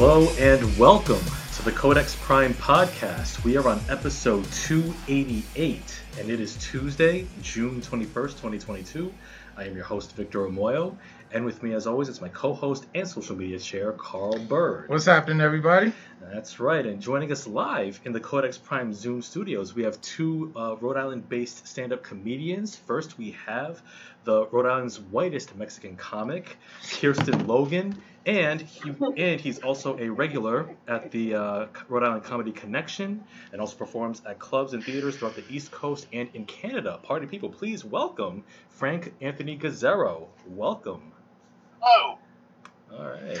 Hello and welcome to the Codex Prime podcast. We are on episode 288 and it is Tuesday, June 21st, 2022. I am your host, Victor Omoyo, and with me, as always, is my co host and social media chair, Carl Bird. What's happening, everybody? That's right, and joining us live in the Codex Prime Zoom studios, we have two uh, Rhode Island based stand up comedians. First, we have the Rhode Island's whitest Mexican comic, Kirsten Logan, and he and he's also a regular at the uh, Rhode Island Comedy Connection, and also performs at clubs and theaters throughout the East Coast and in Canada. Party people, please welcome Frank Anthony Gazzaro. Welcome. Hello. All right.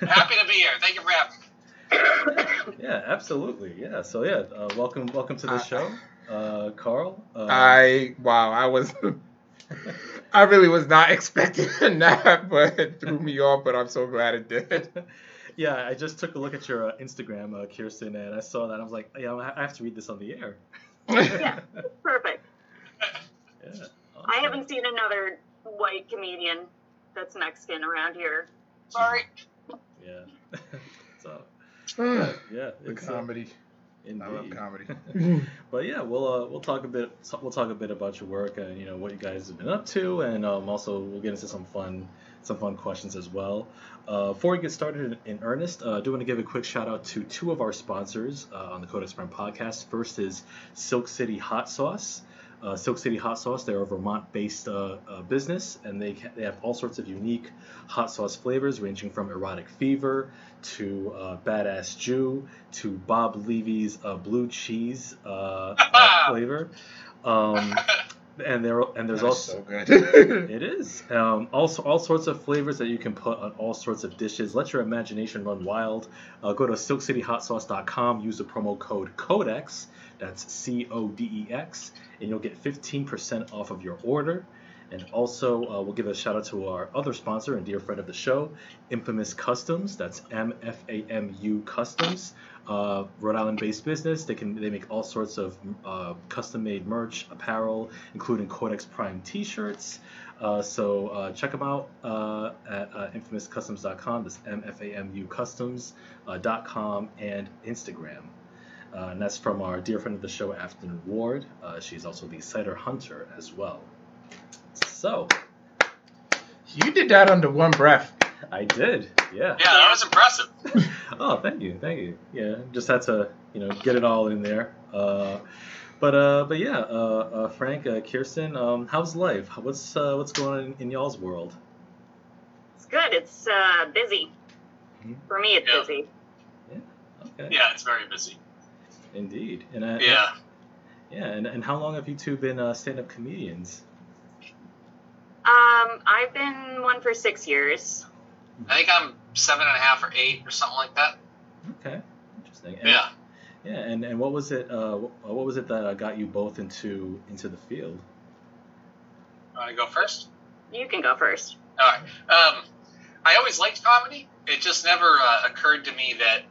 Happy to be here. Thank you for having me. Yeah, absolutely. Yeah. So yeah, uh, welcome, welcome to the Uh, show, uh, Carl. Uh, I wow, I was I really was not expecting that, but it threw me off. But I'm so glad it did. yeah, I just took a look at your uh, Instagram, uh, Kirsten, and I saw that. I was like, yeah, I have to read this on the air. Yeah. Perfect. Yeah. I haven't seen another white comedian that's Mexican around here. Sorry. Yeah. so the yeah, it's uh, comedy. Indeed. I love comedy. But yeah, we'll uh, we'll talk a bit we'll talk a bit about your work and you know what you guys have been up to, and um, also we'll get into some fun some fun questions as well. Uh, before we get started in, in earnest, uh, I do want to give a quick shout out to two of our sponsors uh, on the Codex Prime podcast. First is Silk City Hot Sauce. Uh, Silk City Hot Sauce, they're a Vermont-based uh, uh, business, and they ca- they have all sorts of unique hot sauce flavors, ranging from erotic fever to uh, badass Jew to Bob Levy's uh, blue cheese uh, uh, flavor. Um, and there and there's That's also so good. it is. Um, also, all sorts of flavors that you can put on all sorts of dishes. Let your imagination run wild. Uh, go to silkcityhotsauce.com. Use the promo code CODEX. That's C O D E X, and you'll get 15% off of your order. And also, uh, we'll give a shout out to our other sponsor and dear friend of the show, Infamous Customs. That's M F A M U Customs. Uh, Rhode Island-based business. They can they make all sorts of uh, custom-made merch, apparel, including Codex Prime T-shirts. Uh, so uh, check them out uh, at infamouscustoms.com. That's M-F-A-M-U customs.com and Instagram. Uh, and that's from our dear friend of the show, Afton Ward. Uh, she's also the cider hunter as well. So you did that under one breath. I did, yeah. Yeah, that was impressive. Oh, thank you, thank you. Yeah, just had to, you know, get it all in there. Uh, but uh, but yeah, uh, uh, Frank, uh, Kirsten, um, how's life? What's uh, what's going on in, in y'all's world? It's good. It's uh, busy. Mhm. For me, it's Yeah. busy. Okay. Yeah, it's very busy. Indeed. And uh, Yeah. yeah. And, and how long have you two been uh, stand-up comedians? Um, I've been one for six years. I think I'm seven and a half or eight or something like that. Okay. Interesting. And, Yeah. Yeah. And, and what was it? Uh, what was it that uh, got you both into into the field? Want to go first? You can go first. All right. Um, I always liked comedy. It just never uh, occurred to me that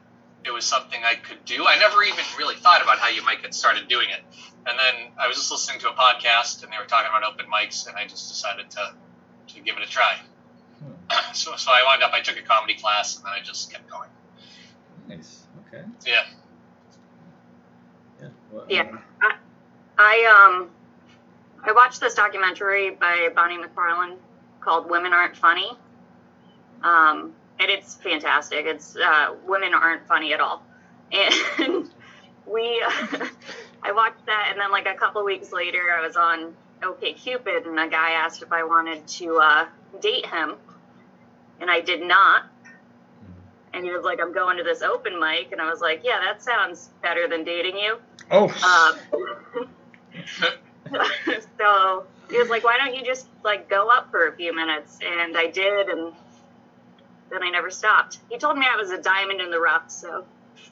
it was something I could do. I never even really thought about how you might get started doing it. And then I was just listening to a podcast and they were talking about open mics, and I just decided to to give it a try. So, so I wound up. I took a comedy class, and then I just kept going. Nice. Okay. Yeah. Yeah. Well, Yeah. I um, I watched this documentary by Bonnie McFarlane called "Women Aren't Funny," um, and it's fantastic. It's uh, women aren't funny at all, and we. I watched that, and then like a couple weeks later, I was on OK Cupid, and a guy asked if I wanted to uh, date him, and I did not. And he was like, "I'm going to this open mic," and I was like, "Yeah, that sounds better than dating you." Oh, Um, so he was like, "Why don't you just like go up for a few minutes?" And I did, and then I never stopped. He told me I was a diamond in the rough, so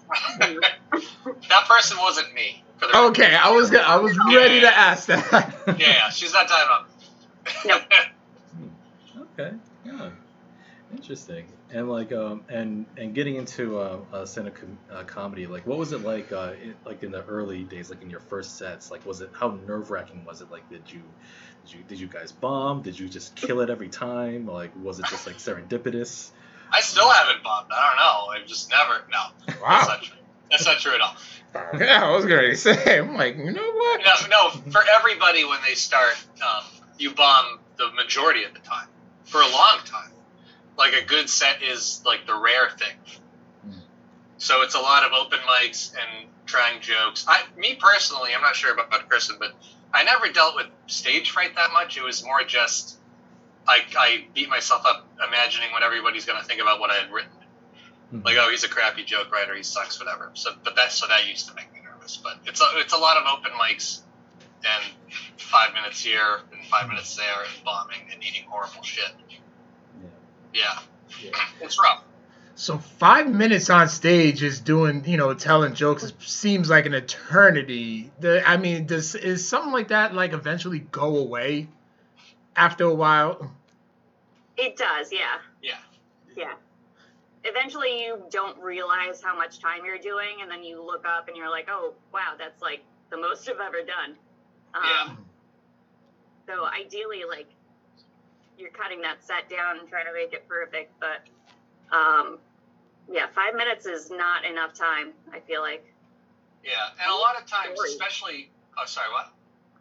that person wasn't me. For the okay. I was gonna, I was ready to ask that. yeah, yeah, she's not diamond. up. Nope. Okay. Yeah. Interesting. And like um and and getting into uh, uh stand-up com- uh, comedy, like what was it like uh in, like in the early days, like in your first sets? Like was it how nerve wracking was it? Like did you did you did you guys bomb? Did you just kill it every time? Like was it just like serendipitous? I still haven't bombed. I don't know. I've just never. No, Wow. that's not true. That's not true at all. Yeah, I was going to say. I'm like, you know what? No, no. For everybody, when they start, um, you bomb the majority of the time for a long time. Like a good set is like the rare thing. So it's a lot of open mics and trying jokes. I, me personally, I'm not sure about, about Kristen, but I never dealt with stage fright that much. It was more just I, I beat myself up imagining what everybody's going to think about what I had written. Hmm. Like, oh, he's a crappy joke writer. He sucks, whatever. So, but that so that used to make me nervous. But it's a, it's a lot of open mics and five minutes here and five minutes there and bombing and eating horrible shit. Yeah, Yeah. it's rough. So five minutes on stage is doing, you know, telling jokes. Seems like an eternity. The, I mean, does is something like that like eventually go away after a while? It does, yeah. Yeah. Yeah. Eventually, you don't realize how much time you're doing, and then you look up and you're like, oh, wow, that's like the most I've ever done. Um, Yeah. So, ideally, like, you're cutting that set down and trying to make it perfect, but um, yeah, five minutes is not enough time, I feel like. Yeah, and a lot of times, especially. Oh, sorry. What?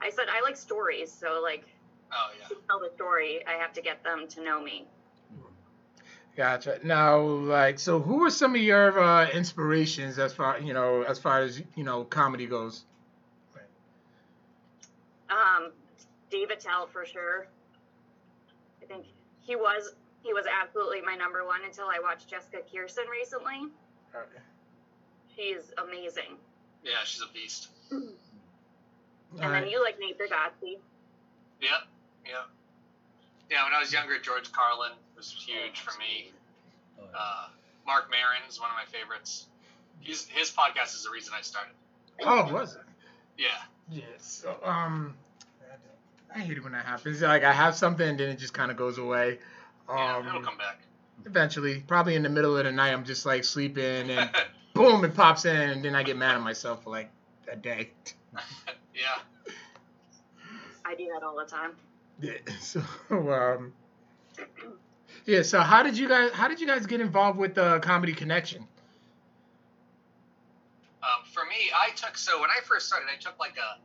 I said I like stories, so, like, Oh, yeah. to tell the story, I have to get them to know me. Gotcha. Now, like, so who are some of your uh, inspirations as far, you know, as far as you know, comedy goes? Um, Dave Attell for sure. I think he was he was absolutely my number one until I watched Jessica Kirson recently. Okay. She's amazing. Yeah, she's a beast. And then Alright. you like Nate Bargatze. Yeah, yeah. Yeah, when I was younger, George Carlin was huge for me. Yeah. Uh, Marc Maron's one of my favorites. He's, his podcast is the reason I started. Oh, was it? Yeah. Yeah. So, um, I hate it when that happens. Like, I have something, and then it just kind of goes away. Yeah, it'll Um, come back. eventually, probably in the middle of the night, I'm just like sleeping, and boom, it pops in, and then I get mad at myself for like a day. yeah. I do that all the time. Yeah. So, um, yeah. So, how did you guys? How did you guys get involved with the Comedy Connection? Um, for me, I took so when I first started, I took like a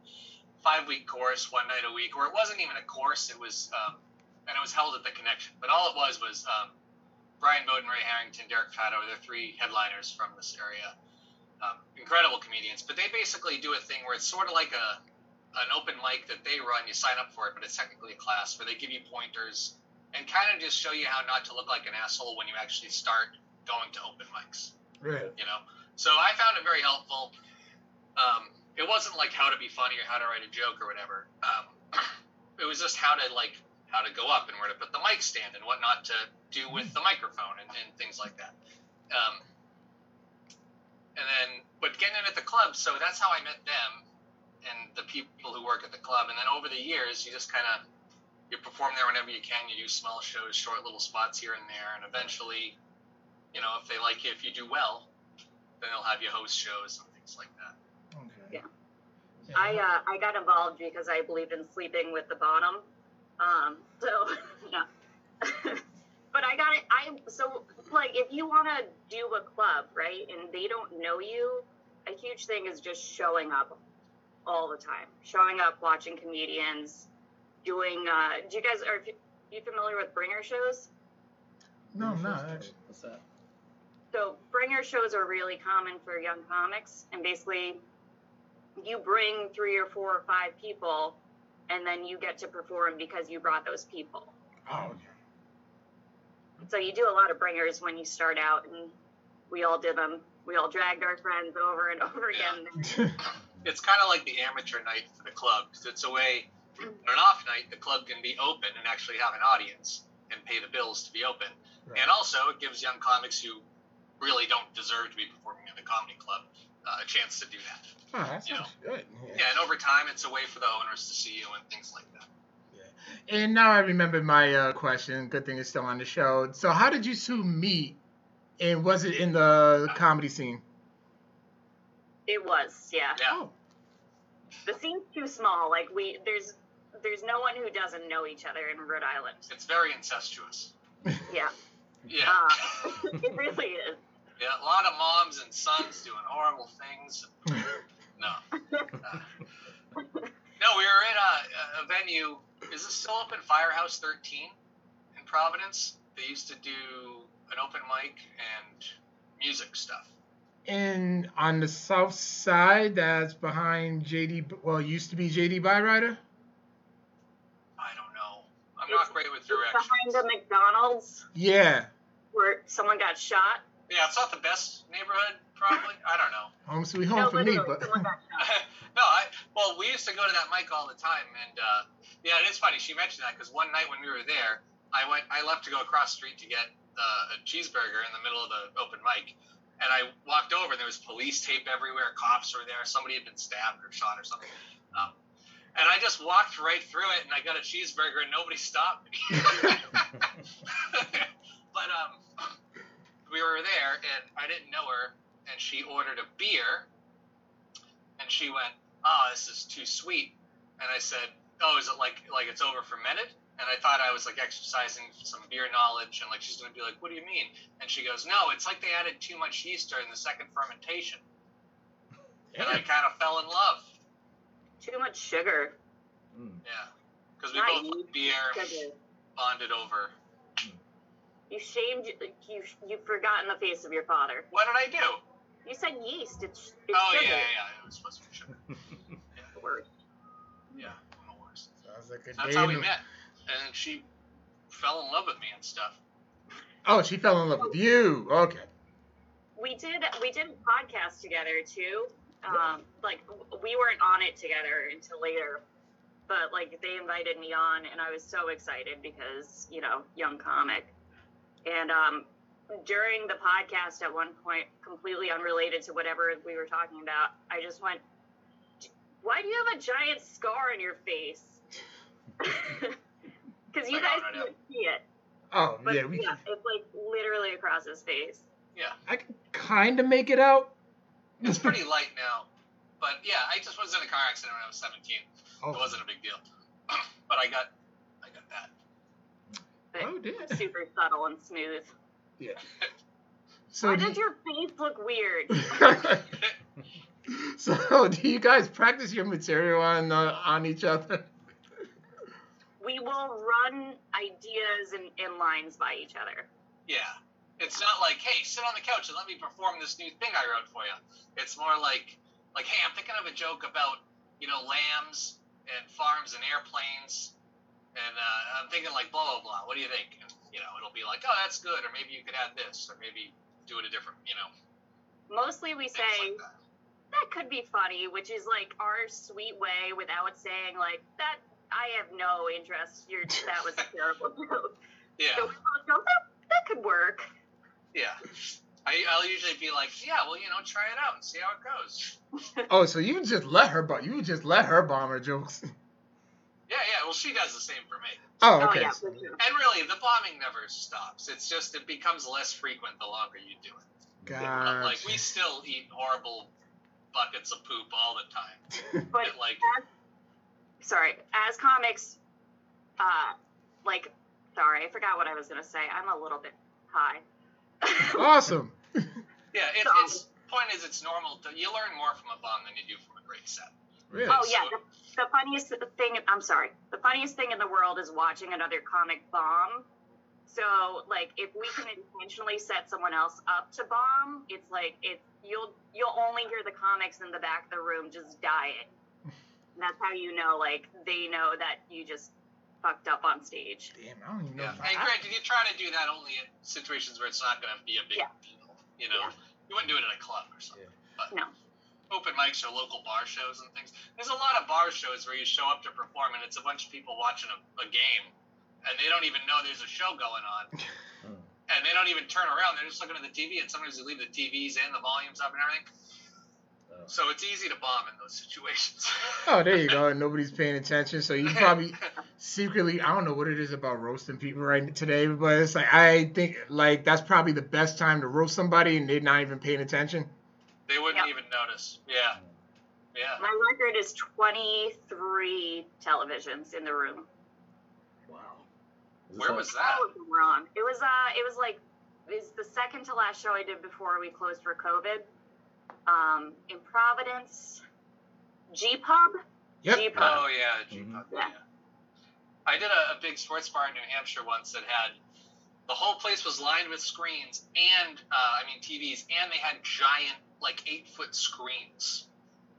five week course, one night a week, or it wasn't even a course. It was, um, and it was held at the Connection. But all it was was um, Brian Bowden, Ray Harrington, Derek Fatto. They're three headliners from this area. Um, incredible comedians, but they basically do a thing where it's sort of like a an open mic that they run. You sign up for it, but it's technically a class where they give you pointers and kind of just show you how not to look like an asshole when you actually start going to open mics Right. you know. So I found it very helpful. Um, it wasn't like how to be funny or how to write a joke or whatever. Um, it was just how to like how to go up and where to put the mic stand and what not to do with the microphone and, and things like that. Um, and then, but getting in at the club, so that's how I met them and the people who work at the club. And then over the years, you just kind of you perform there whenever you can. You do small shows, short little spots here and there, and eventually, you know, if they like you, if you do well, then they'll have you host shows and things like that. Okay. Yeah. I uh, I got involved because I believed in sleeping with the bottom. Um, so yeah. but I got it. I so like if you want to do a club, right, and they don't know you, a huge thing is just showing up all the time. Showing up, watching comedians, doing. Uh, do you guys are you familiar with bringer shows? No, no. Actually. What's that? So bringer shows are really common for young comics, and basically, you bring three or four or five people, and then you get to perform because you brought those people. Oh, okay. So you do a lot of bringers when you start out, and we all did them. We all dragged our friends over and over again. It's kind of like the amateur night for the club because it's a way. On an off night, the club can be open and actually have an audience and pay the bills to be open. Right. And also, it gives young comics who really don't deserve to be performing in the comedy club uh, a chance to do that. Oh, that You sounds good. Yeah. Yeah, and over time, it's a way for the owners to see you and things like that. Yeah. And now I remember my uh, question. Good thing it's still on the show. So, how did you two meet? And was it in the comedy scene? It was, yeah. Yeah. Oh, The scene's too small. Like we, there's, there's no one who doesn't know each other in Rhode Island. It's very incestuous. Yeah. Yeah. Uh, it really is. Yeah, a lot of moms and sons doing horrible things. No. Uh, no, we were at a, a venue. Is this still open? Firehouse 13 in Providence. They used to do an open mic and music stuff. And on the south side, that's behind JD. Well, it used to be JD Byrider. I don't know. I'm It's- not great with It's directions. behind the McDonald's Yeah, where someone got shot. Yeah, it's not the best neighborhood, probably. I don't know. home sweet home no, for me, literally, but someone got shot. no, I well, we used to go to that mic all the time, and uh, yeah, it is funny. She mentioned that because one night when we were there, I went, I left to go across the street to get uh, a cheeseburger in the middle of the open mic, and I walked over, and there was police tape everywhere, cops were there, somebody had been stabbed or shot or something. Um, and I just walked right through it, and I got a cheeseburger, and nobody stopped me. but um, we were there, and I didn't know her, and she ordered a beer, and she went, "Oh, this is too sweet," and I said, "Oh, is it like like it's over fermented?" And I thought I was like exercising some beer knowledge, and like she's gonna be like, "What do you mean?" And she goes, "No, it's like they added too much yeast during the second fermentation." And I kind of fell in love. Too much sugar. Mm. Yeah, because we Not both yeast, like beer, Sugar. bonded over. You shamed. You you've forgotten the face of your father. What did I do? You said yeast. It's it's oh sugar. yeah, yeah, yeah, it was supposed to be sugar. The worst. Yeah, no worries. sounds like a That's day how we the- met, and she fell in love with me and stuff. Oh, she fell in love with you. Okay. We did we did a podcast together too. Um, like we weren't on it together until later, but like they invited me on, and I was so excited because you know young comic, and um, during the podcast at one point, completely unrelated to whatever we were talking about, I just went, "Why do you have a giant scar on your face?" Because you guys don't can't see it, Oh but yeah, we. yeah, it's like literally across his face. Yeah, I can kind of make it out. it's pretty light now, but yeah, I just was in a car accident when I was 17. It Oh, wasn't a big deal, but I got, I got that. But oh dear. super subtle and smooth. Yeah. So Why does your face look weird? so do you guys practice your material on uh, on each other? We will run ideas and, and lines by each other. Yeah, it's not like, hey, sit on the couch and let me perform this new thing I wrote for you. It's more like, like, hey, I'm thinking of a joke about, you know, lambs and farms and airplanes, and uh, I'm thinking like blah blah blah. What do you think? And, you know, it'll be like, oh, that's good, or maybe you could add this, or maybe do it a different, you know, Mostly we say like that. that could be funny, which is like our sweet way without saying like that. I have no interest. You're that was a terrible joke. Yeah, So we both go that that could work. yeah. I, I'll usually be like, yeah, well, you know, try it out and see how it goes. Oh, so you just let her, but you just let her bomb her jokes. Yeah, yeah. Well, she does the same for me. Oh, Oh okay. yeah. And really, the bombing never stops. It's just it becomes less frequent the longer you do it. Gotcha. Like we still eat horrible buckets of poop all the time. But like as, sorry, as comics, uh, like, sorry, I forgot what I was gonna say. I'm a little bit high. awesome. yeah, it, So- it's point is it's normal. To, you learn more from a bomb than you do from a great set. Really? Oh yeah, the, the funniest thing. I'm sorry. The funniest thing in the world is watching another comic bomb. So like, if we can intentionally set someone else up to bomb, it's like it. You'll you'll only hear the comics in the back of the room just dying. And that's how you know, like they know that you just fucked up on stage. Damn, I don't even know. Yeah. if And I, granted, you try to do that only in situations where it's not going to be a big Yeah. deal. You know, Yeah. you wouldn't do it at a club or something. But No. open mics or local bar shows and things. There's a lot of bar shows where you show up to perform and it's a bunch of people watching a, a game and they don't even know there's a show going on. And they don't even turn around. They're just looking at the TV, and sometimes they leave the TVs and the volumes up and everything. So it's easy to bomb in those situations. oh, there you go. And nobody's paying attention, so you probably secretly. I don't know what it is about roasting people right today, but it's like I think like that's probably the best time to roast somebody, and they're not even paying attention. they wouldn't Yep. even notice. Yeah, yeah. My record is 23 televisions in the room. Wow. Where all- was that? All of them were on. It was uh, it was like is the second to last show I did before we closed for COVID. Um, in Providence, G Pub. Yep. G Pub. Oh yeah, G Mhm. Pub, Yeah. yeah. I did a, a big sports bar in New Hampshire once that had the whole place was lined with screens and uh, I mean TVs, and they had giant like eight foot screens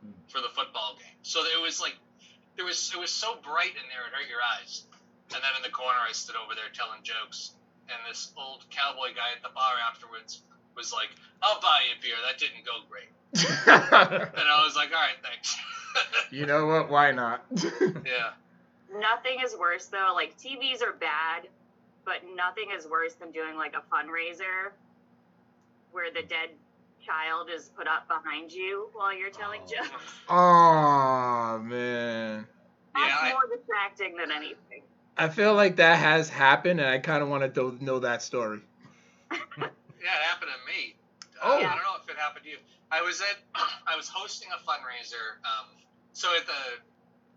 Hmm. for the football game. So it was like there was it was so bright in there it hurt your eyes. And then in the corner, I stood over there telling jokes, and this old cowboy guy at the bar afterwards was like, "I'll buy you a beer. That didn't go great." And I was like, "All right, thanks." you know what? Why not? yeah. Nothing is worse though. Like TVs are bad, but nothing is worse than doing like a fundraiser where the dead child is put up behind you while you're telling Oh. jokes. oh man. That's Yeah, I- more distracting than anything. I feel like that has happened, and I kind of want to know that story. Yeah, it happened to me. Oh. Uh, I don't know if it happened to you. I was at, I was hosting a fundraiser. Um, so at the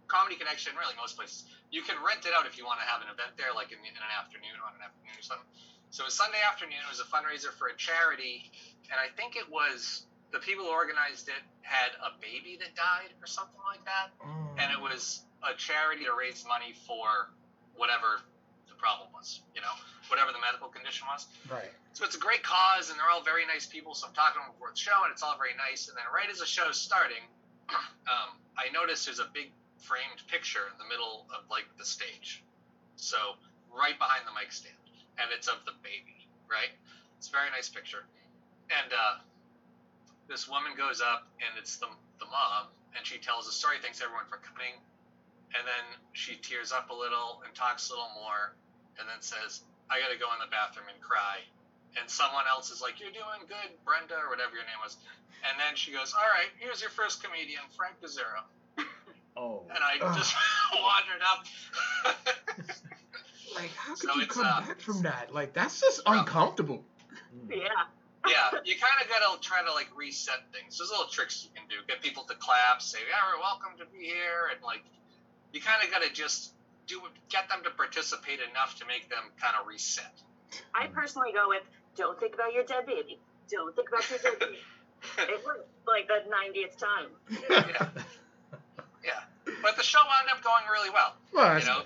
Comedy Connection, really most places, you can rent it out if you want to have an event there, like in, in an afternoon or an afternoon or something. So it was Sunday afternoon. It was a fundraiser for a charity, and I think it was the people who organized it had a baby that died or something like that, and it was a charity to raise money for whatever problem was, you know, whatever the medical condition was. right. So it's a great cause, and they're all very nice people. So I'm talking to them before the show, and it's all very nice. And then right as the show's starting, um, I notice there's a big framed picture in the middle of like the stage, so right behind the mic stand, and it's of the baby. Right, it's a very nice picture, and uh, this woman goes up, and it's the the mom, and she tells a story, thanks everyone for coming, and then she tears up a little and talks a little more, and then says, I gotta go in the bathroom and cry. And someone else is like, You're doing good, Brenda, or whatever your name was. And then she goes, All right, here's your first comedian, Frank Pizzero. Oh. And I Ugh. just wandered up. Like, how could So you come uh, back from that? Like, that's just Rough. uncomfortable. Mm. Yeah. yeah, you kind of gotta try to like reset things. There's little tricks you can do. Get people to clap, say, Yeah, we're welcome to be here. And like, you kind of gotta just do get them to participate enough to make them kind of reset. I personally go with don't think about your dead baby. Don't think about your dead baby. it was like the 90th time. yeah. Yeah. But the show wound up going really well. Well, You know?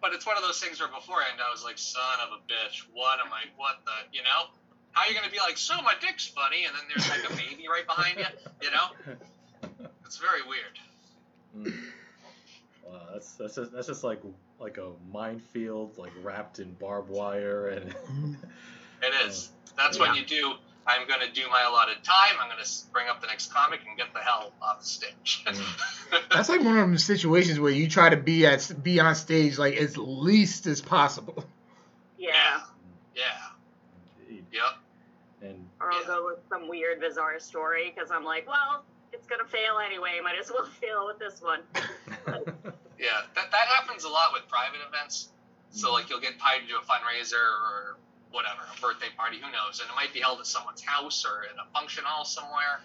But it's one of those things where beforehand I was like, son of a bitch, what am I, what the, you know? How are you going to be like, so my dick's funny, and then there's like a baby right behind you, you know? It's very weird. Mm. Wow, that's that's just that's just like like a minefield, like wrapped in barbed wire, and It is. That's what you do. I'm going to do my allotted time. I'm going to bring up the next comic and get the hell off the stage. Mm. that's like one of them situations where you try to be at be on stage like as least as possible. Yeah. yeah. Indeed. Yep. and Or I'll Yeah. go with some weird, bizarre story because I'm like, well, it's going to fail anyway. Might as well fail with this one. Yeah, that, that happens a lot with private events. So, like, you'll get invited to a fundraiser or whatever, a birthday party, who knows? And it might be held at someone's house or in a function hall somewhere,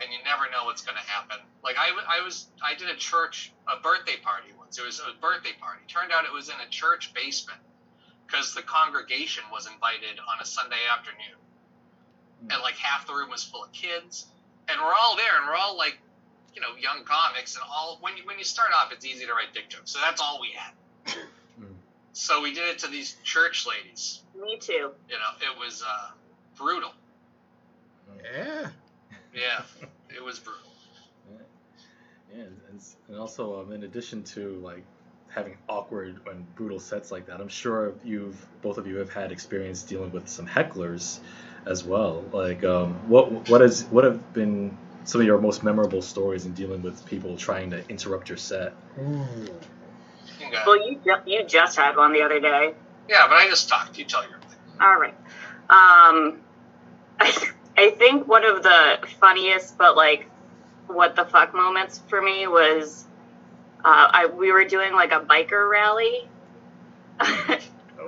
and you never know what's going to happen. Like, I, I was, I did a church, a birthday party once. It was a birthday party. Turned out it was in a church basement because the congregation was invited on a Sunday afternoon. And, like, half the room was full of kids. And we're all there, and we're all, like, you know, young comics, and all when you when you start off, it's easy to write dick jokes. So that's all we had. Mm. So we did it to these church ladies. Me too. You know, it was uh, brutal. Yeah. Yeah, it was brutal. Yeah, and, and, and also um, in addition to like having awkward and brutal sets like that, I'm sure you've both of you have had experience dealing with some hecklers as well. Like, um, what what has what have been some of your most memorable stories in dealing with people trying to interrupt your set? You. Well, you, ju- you just had one the other day. Yeah, but I just talked. You tell your thing. All right. Um, I, I think one of the funniest, but like, what the fuck moments for me was, uh, I we were doing like a biker rally,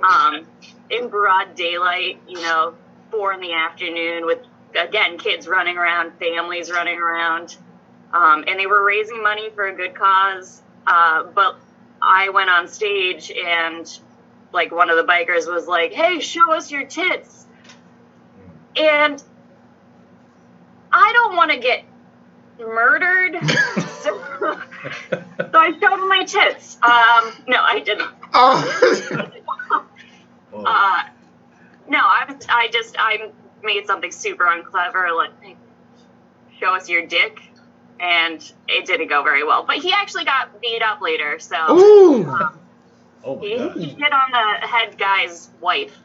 um, in broad daylight. You know, four in the afternoon with again kids running around, families running around, um, and they were raising money for a good cause. Uh, but I went on stage and like one of the bikers was like, "Hey, show us your tits." and I don't want to get murdered. so, so I showed my tits. Um, no, I didn't. Oh. Uh, no, I I just I made something super unclever, like show us your dick, and it didn't go very well. But he actually got beat up later, so Ooh. oh my he, god. he hit on the head guy's wife.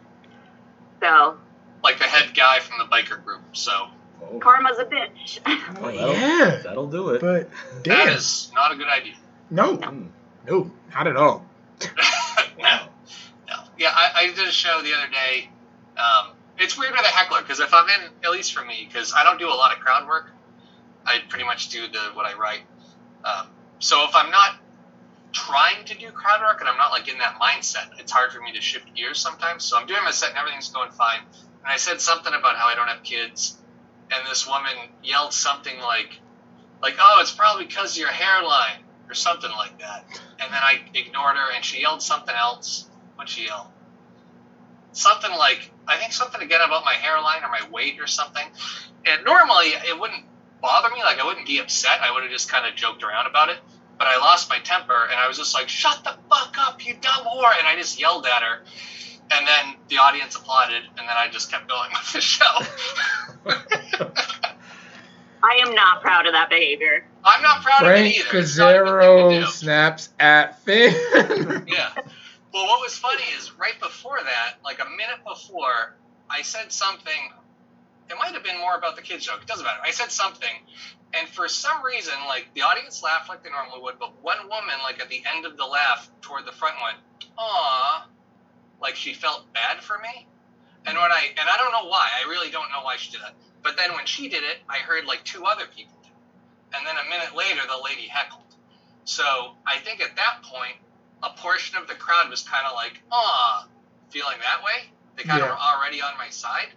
So Like the head guy from the biker group. So Oh, karma's a bitch. oh, that'll, yeah. that'll do it. But that damn. is not a good idea. No. Mm. No. Not at all. no. No. Yeah, I, I did a show the other day. Um, it's weird with a heckler because if I'm in, at least for me, because I don't do a lot of crowd work, I pretty much do the what I write. Um, so if I'm not trying to do crowd work and I'm not like in that mindset, it's hard for me to shift gears sometimes. So I'm doing my set and everything's going fine. And I said something about how I don't have kids, and this woman yelled something like, like, oh, it's probably because of your hairline or something like that. And then I ignored her, and she yelled something else. What'd she yell? Something like, I think something again about my hairline or my weight or something. And normally it wouldn't bother me, like I wouldn't be upset. I would have just kind of joked around about it. But I lost my temper, and I was just like, shut the fuck up, you dumb whore. And I just yelled at her. And then the audience applauded, and then I just kept going with the show. I am not proud of that behavior. I'm not proud of it Frank either. It's not a good thing to Gazzaro do. snaps at Finn. Yeah. Well, what was funny is right before that, like a minute before, I said something. It might have been more about the kids joke. It doesn't matter. I said something, and for some reason, like the audience laughed like they normally would, but one woman, like at the end of the laugh, toward the front, went, "Aw," like she felt bad for me. And when I and I don't know why. I really don't know why she did that. But then when she did it, I heard like two other people. And then a minute later, the lady heckled. So I think at that point, a portion of the crowd was kind of like, ah, feeling that way. They kind of Yeah. were already on my side.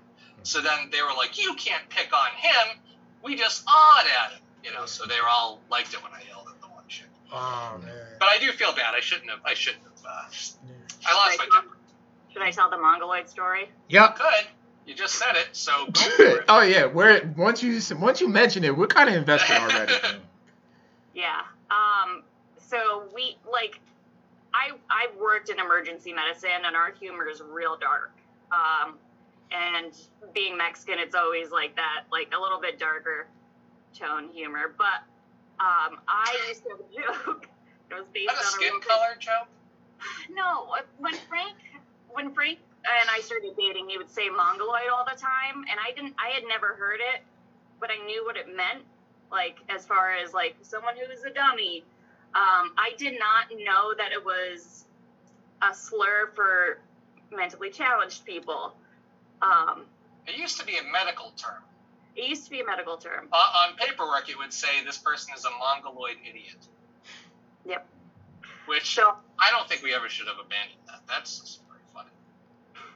So then they were like, you can't pick on him. We just awed at him. You know, so they were all liked it when I yelled at the one chick. oh man. But I do feel bad. I shouldn't have. I shouldn't have. Uh, I lost my temper. Should I tell the Mongoloid story? Yep. Good. You just said it, so go for it. oh yeah, we're once you once you mention it, we're kind of invested already. Yeah. Um. So we like, I I've worked in emergency medicine, and our humor is real dark. Um, and being Mexican, it's always like that, like a little bit darker tone humor. But um, I used to have a joke. It was based on a skin color joke? No, when Frank when Frank and I started dating, he would say mongoloid all the time, and I didn't. I had never heard it, but I knew what it meant. Like as far as like someone who is a dummy. Um, I did not know that it was a slur for mentally challenged people. Um, It used to be a medical term. it used to be a medical term. Uh, on paperwork, it would say this person is a mongoloid idiot. Yep. Which So I don't think we ever should have abandoned that. That's very funny.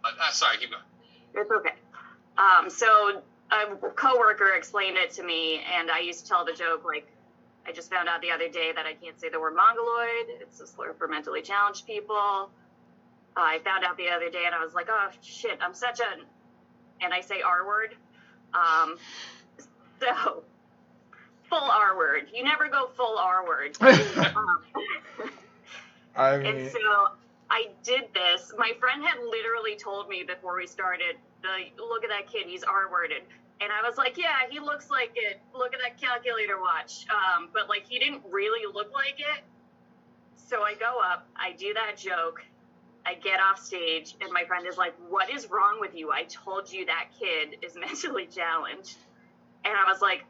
But uh, sorry, keep going. It's okay. Um, so a coworker explained it to me, and I used to tell the joke like, I just found out the other day that I can't say the word mongoloid. It's a slur for mentally challenged people. I found out the other day, and I was like, oh shit, I'm such a, and I say R word. Um, so full R word. You never go full R word. um, I and mean, so I did this. My friend had literally told me before we started, the, look at that kid, he's R worded. And I was like, yeah, he looks like it. Look at that calculator watch. Um, but like, he didn't really look like it. So I go up, I do that joke, I get off stage, and my friend is like, what is wrong with you? I told you that kid is mentally challenged. And I was like,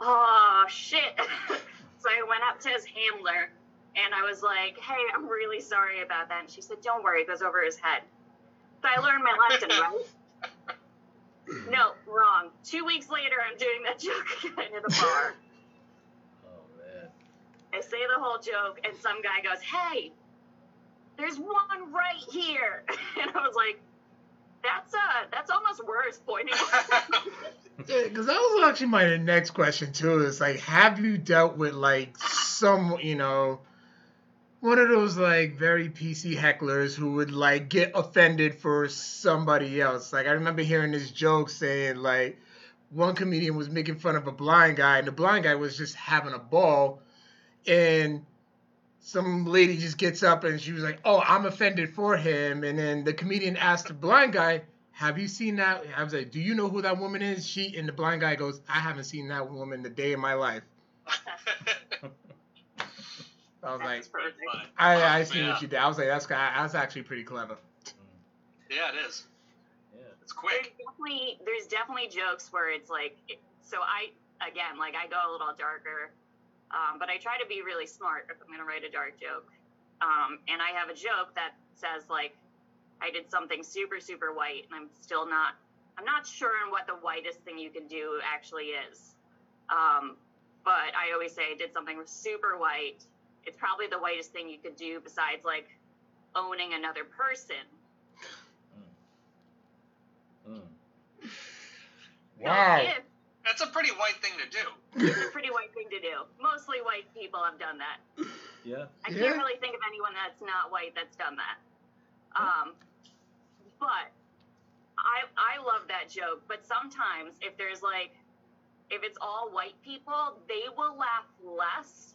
oh shit. so I went up to his handler and I was like, hey, I'm really sorry about that. And she said, don't worry, it goes over his head. So I learned my lesson, right? No, wrong. Two weeks later, I'm doing that joke again in a bar. Oh man. I say the whole joke, and some guy goes, hey, there's one right here. And I was like, that's uh, that's almost worse pointing. because that was actually my next question too. Is like, have you dealt with like some, you know, one of those like very PC hecklers who would like get offended for somebody else. Like I remember hearing this joke saying like one comedian was making fun of a blind guy and the blind guy was just having a ball and some lady just gets up and she was like, "Oh, I'm offended for him." And then the comedian asked the blind guy, "Have you seen that?" I was like, "Do you know who that woman is?" She and the blind guy goes, "I haven't seen that woman the day of my life." I was like, That's perfect. I I see Yeah. what you did. I was like, that's that's actually pretty clever. Yeah, it is. Yeah. It's There's quick. definitely there's definitely jokes where it's like so I again like I go a little darker, um, but I try to be really smart if I'm gonna write a dark joke. Um, and I have a joke that says like I did something super super white and I'm still not I'm not sure on what the whitest thing you can do actually is. Um, but I always say I did something super white. It's probably the whitest thing you could do besides like owning another person. Mm. Wow. If That's a pretty white thing to do. It's a pretty white thing to do. Mostly white people have done that. Yeah. I Yeah. can't really think of anyone that's not white that's done that. Um, but I I love that joke. But sometimes if there's like if it's all white people, they will laugh less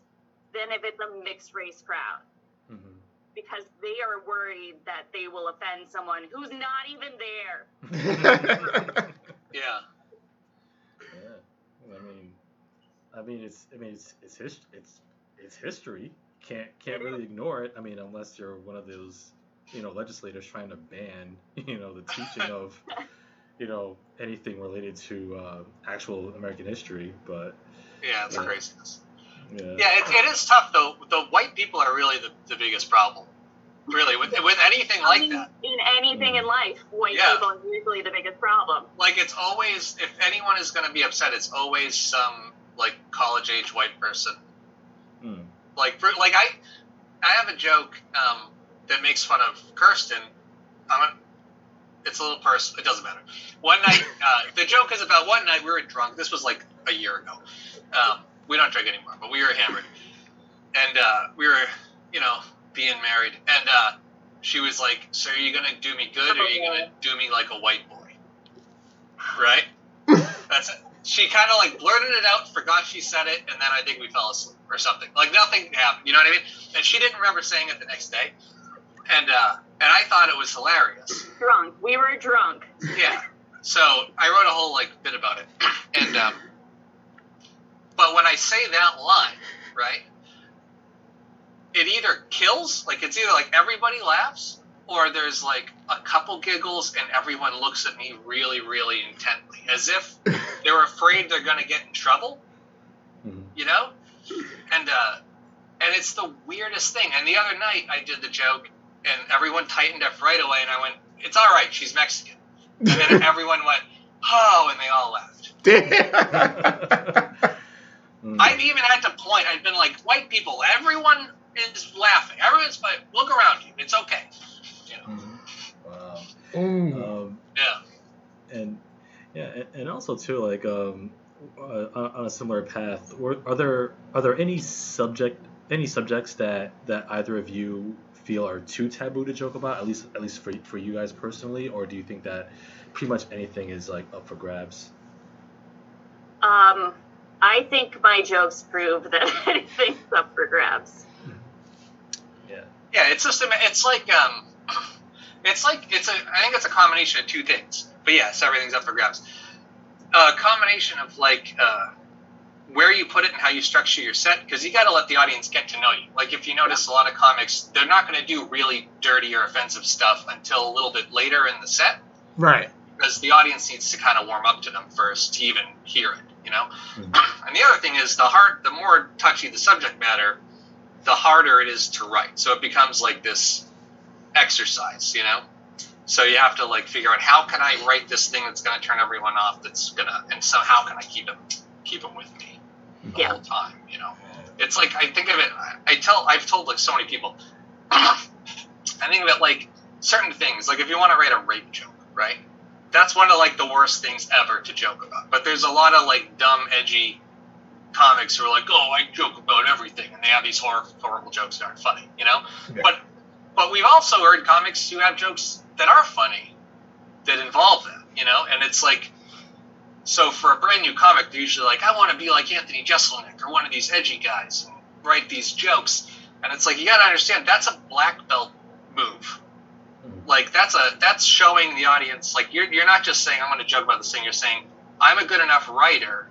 than if it's a mixed race crowd hmm because they are worried that they will offend someone who's not even there. Yeah. Yeah. I mean, I mean it's I mean it's it's his, it's it's history. Can't can't really ignore it. I mean, unless you're one of those you know legislators trying to ban you know the teaching of you know anything related to uh, actual American history. But Yeah, it's Yeah. craziness. Yeah. Yeah, it, it is tough though. The white people are really the, the biggest problem. Really, with with anything I like mean, that. in anything in life, white Yeah. people are usually the biggest problem. Like it's always if anyone is going to be upset, it's always some like college age white person. Mm. Like for like I I have a joke um, that makes fun of Kirsten. I'm a, it's a little personal. It doesn't matter. One night, uh, the joke is about one night we were drunk. This was like a year ago. Um, we don't drink anymore, but we were hammered, and uh, we were, you know, being married. And uh, she was like, "So are you gonna do me good, or are you gonna do me like a white boy?" Right? That's it. She kind of like blurted it out, forgot she said it, and then I think we fell asleep or something. Like nothing happened. You know what I mean? And she didn't remember saying it the next day. And uh, and I thought it was hilarious. Drunk. We were drunk. Yeah. So I wrote a whole like bit about it, and um, but when I say that line, right, it either kills, like it's either like everybody laughs, or there's like a couple giggles and everyone looks at me really, really intently, as if they're afraid they're gonna get in trouble, Mhm. you know, and uh, and it's the weirdest thing. And the other night I did the joke, and everyone tightened up right away, and I went, "It's all right, she's Mexican." And then everyone went, oh, and they all laughed. Mm. I even had to point. I've been like, white people, everyone is laughing. Everyone's fine. Look around you. It's okay. You know? Mhm. Wow. Ooh. Um, Yeah. and yeah, and, and also too, like um, uh, on, on a similar path, were, are there are there any subject any subjects that that either of you feel are too taboo to joke about, at least at least for for you guys personally, or do you think that pretty much anything is like up for grabs? Um, I think my jokes prove that anything's up for grabs. Yeah. Yeah, it's just, a- it's like, um, it's like, it's a, I think it's a combination of two things. But yes, everything's up for grabs. A combination of like, uh, where you put it and how you structure your set, because you got to let the audience get to know you. Like, if you notice a lot of comics, they're not going to do really dirty or offensive stuff until a little bit later in the set. Right. because the audience needs to kind of warm up to them first to even hear it, you know. Mhm. And the other thing is the hard, the more touchy the subject matter, the harder it is to write. So it becomes like this exercise, you know. So you have to like figure out how can I write this thing that's going to turn everyone off. That's gonna, and so how can I keep them keep them with me the Yeah. whole time, you know. It's like I think of it. I- I tell I've told like so many people. I think of it like certain things. Like if you want to write a rape joke, right? That's one of like the worst things ever to joke about. But there's a lot of like dumb, edgy comics who are like, oh, I joke about everything, and they have these horror, horrible jokes that aren't funny, you know. Yeah. But but we've also heard comics who have jokes that are funny that involve that, you know. And it's like, so for a brand new comic, they're usually like, I want to be like Anthony Jeselnik or one of these edgy guys and write these jokes. And it's like you got to understand that's a black belt move. Like that's a that's showing the audience like you're you're not just saying I'm going to joke about this thing. You're saying I'm a good enough writer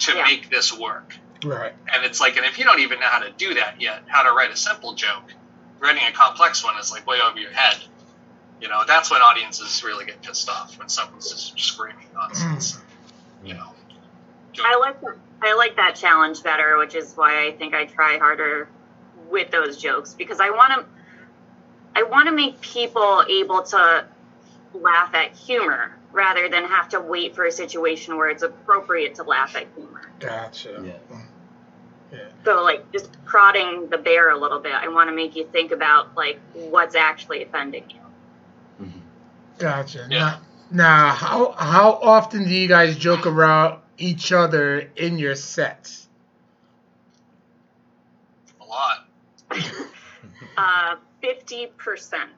to Yeah. make this work. Right. And it's like, and if you don't even know how to do that yet, how to write a simple joke, writing a complex one is like way over your head. You know, that's when audiences really get pissed off when someone's just screaming nonsense. Mm. You know. I like that. I like that challenge better, which is why I think I try harder with those jokes because I want to. I want to make people able to laugh at humor rather than have to wait for a situation where it's appropriate to laugh at humor. Gotcha. Yeah. Yeah. So like just prodding the bear a little bit. I want to make you think about like what's actually offending you. Mhm. Gotcha. Yeah. Now, now, how how often do you guys joke around each other in your sets? A lot. Uh, fifty percent.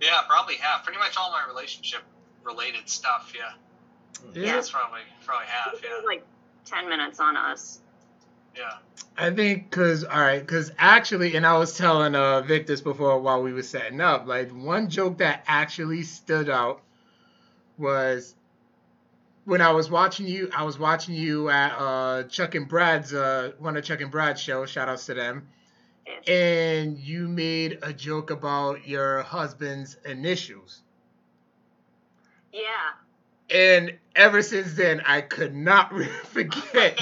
Yeah, probably half. Pretty much all my relationship related stuff. Yeah, Is Yeah. it's probably probably half. Yeah, Like ten minutes on us. yeah. I think because all right, because actually, and I was telling uh Vic this before while we were setting up. Like one joke that actually stood out was when I was watching you. I was watching you at uh Chuck and Brad's uh one of Chuck and Brad's shows. Shout outs to them. And you made a joke about your husband's initials. Yeah. And ever since then, I could not forget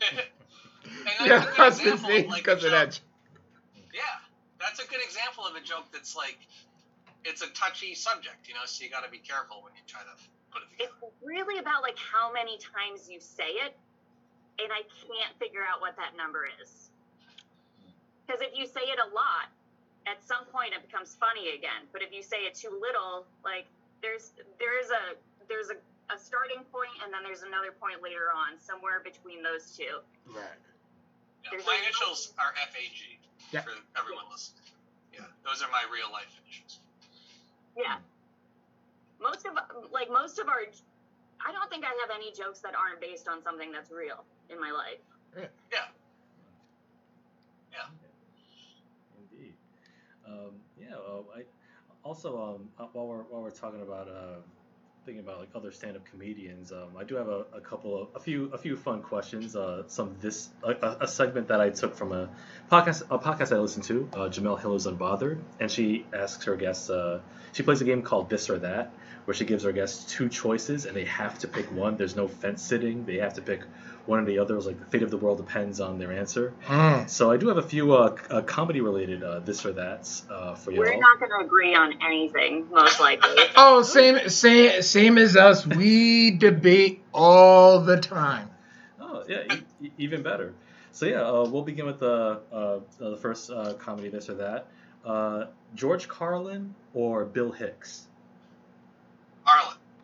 your that's a good husband's example name of, like, because of joke- that. Yeah, that's a good example of a joke that's like, it's a touchy subject, you know. So you got to be careful when you try to put it It's really about like how many times you say it, and I can't figure out what that number is. Because if you say it a lot, at some point it becomes funny again. But if you say it too little, like there's there's a there's a, a starting point and then there's another point later on, somewhere between those two. Right. Yeah, There's my a- initials are FAG Yeah. for everyone listening. Yeah, those are my real life initials. Yeah. Most of like most of our I don't think I have any jokes that aren't based on something that's real in my life. Yeah, Indeed. Um, yeah. Uh, I also um, uh, while we're while we're talking about uh, thinking about like other stand-up comedians, um, I do have a, a couple of a few a few fun questions. Uh, some this a, a- a segment that I took from a podcast a podcast I listened to. Uh, Jemele Hill is unbothered, and she asks her guests. Uh, she plays a game called This or That, where she gives our guests two choices, and they have to pick one. There's no fence sitting. They have to pick one or the other. It's like the fate of the world depends on their answer. Mm. So I do have a few uh, uh, comedy related uh, this or that's uh, for y'all. We're not going to agree on anything, most likely. Oh, same, same, same as us. We debate all the time. Oh yeah, e- even better. So yeah, uh, we'll begin with the uh, the first uh, comedy this or that. Uh, George Carlin or Bill Hicks?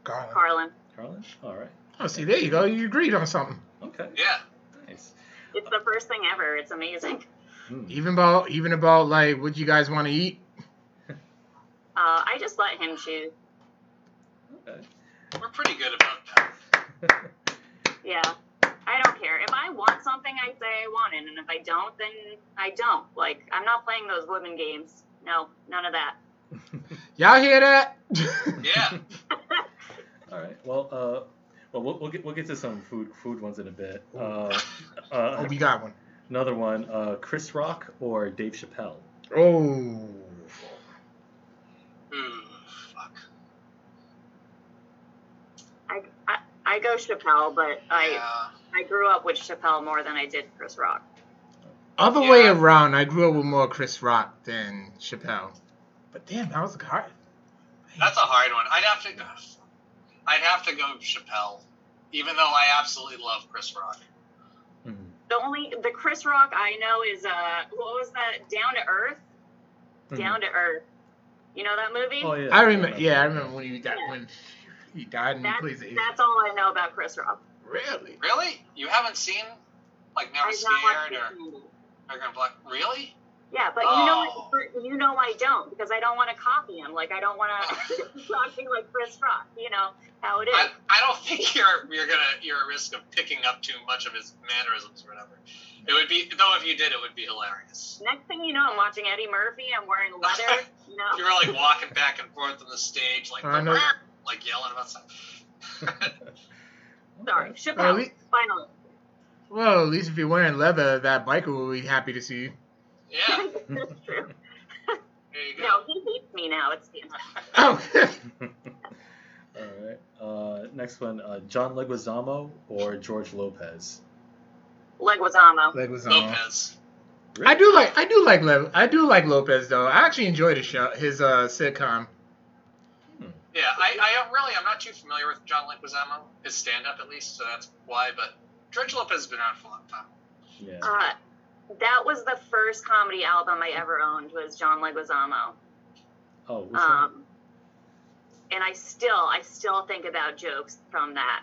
Harlan. Garland. Carlin. Carlin. All right. Oh, see, there you go. You agreed on something. Okay. Yeah, Nice. It's the first thing ever. It's amazing. Hmm. Even about, even about like what you guys want to eat. Uh, I just let him choose. Okay. we're pretty good about that. Yeah. I don't care. If I want something, I say I want it. And if I don't, then I don't. Like, I'm not playing those women games. No, none of that. Y'all hear that? Yeah. All right. Well, uh, well, we'll we'll get we'll get to some food food ones in a bit. Uh, uh, oh, we got one. another one. Uh, Chris Rock or Dave Chappelle? Oh. Ooh, fuck. I, I, I go Chappelle, but I, Yeah. I grew up with Chappelle more than I did Chris Rock. Other Yeah. way around. I grew up with more Chris Rock than Chappelle. But damn, that was hard. That's a hard one. I'd have to go. I'd have to go Chappelle, even though I absolutely love Chris Rock. Mhm. The only the Chris Rock I know is uh what was that Down to Earth? Mhm. Down to Earth. You know that movie? Oh yeah. I remember. Yeah, I remember when he died. When he died and he That's, plays that's all I know about Chris Rock. Really? Really? You haven't seen Like Never I've Scared or this. American Black? Really? Yeah, but you Oh. know, you know, I don't because I don't want to copy him. Like I don't want to talking like Chris Rock. You know how it is. I, I don't think you're you're gonna you're at risk of picking up too much of his mannerisms or whatever. It would be though if you did, it would be hilarious. Next thing you know, I'm watching Eddie Murphy. I'm wearing leather. You know. You were like walking back and forth on the stage, like I know. like yelling about something. Sorry, Well, Chappelle. at lea- Finally. Well, at least if you're wearing leather, that biker will be happy to see you. Yeah, That's true. there you No, he hates me now. It's fantastic. Oh, All right. Uh, next one, uh, John Leguizamo or George Lopez. Leguizamo. Leg was on. Lopez. I do like I do like Le- I do like Lopez though. I actually enjoyed his show, his uh, sitcom. Yeah, I, I really I'm not too familiar with John Leguizamo, his stand up at least, so that's why. But George Lopez has been around for a long time. Yeah. Uh, that was the first comedy album I ever owned. Was John Leguizamo. Oh. Um, and I still, I still think about jokes from that.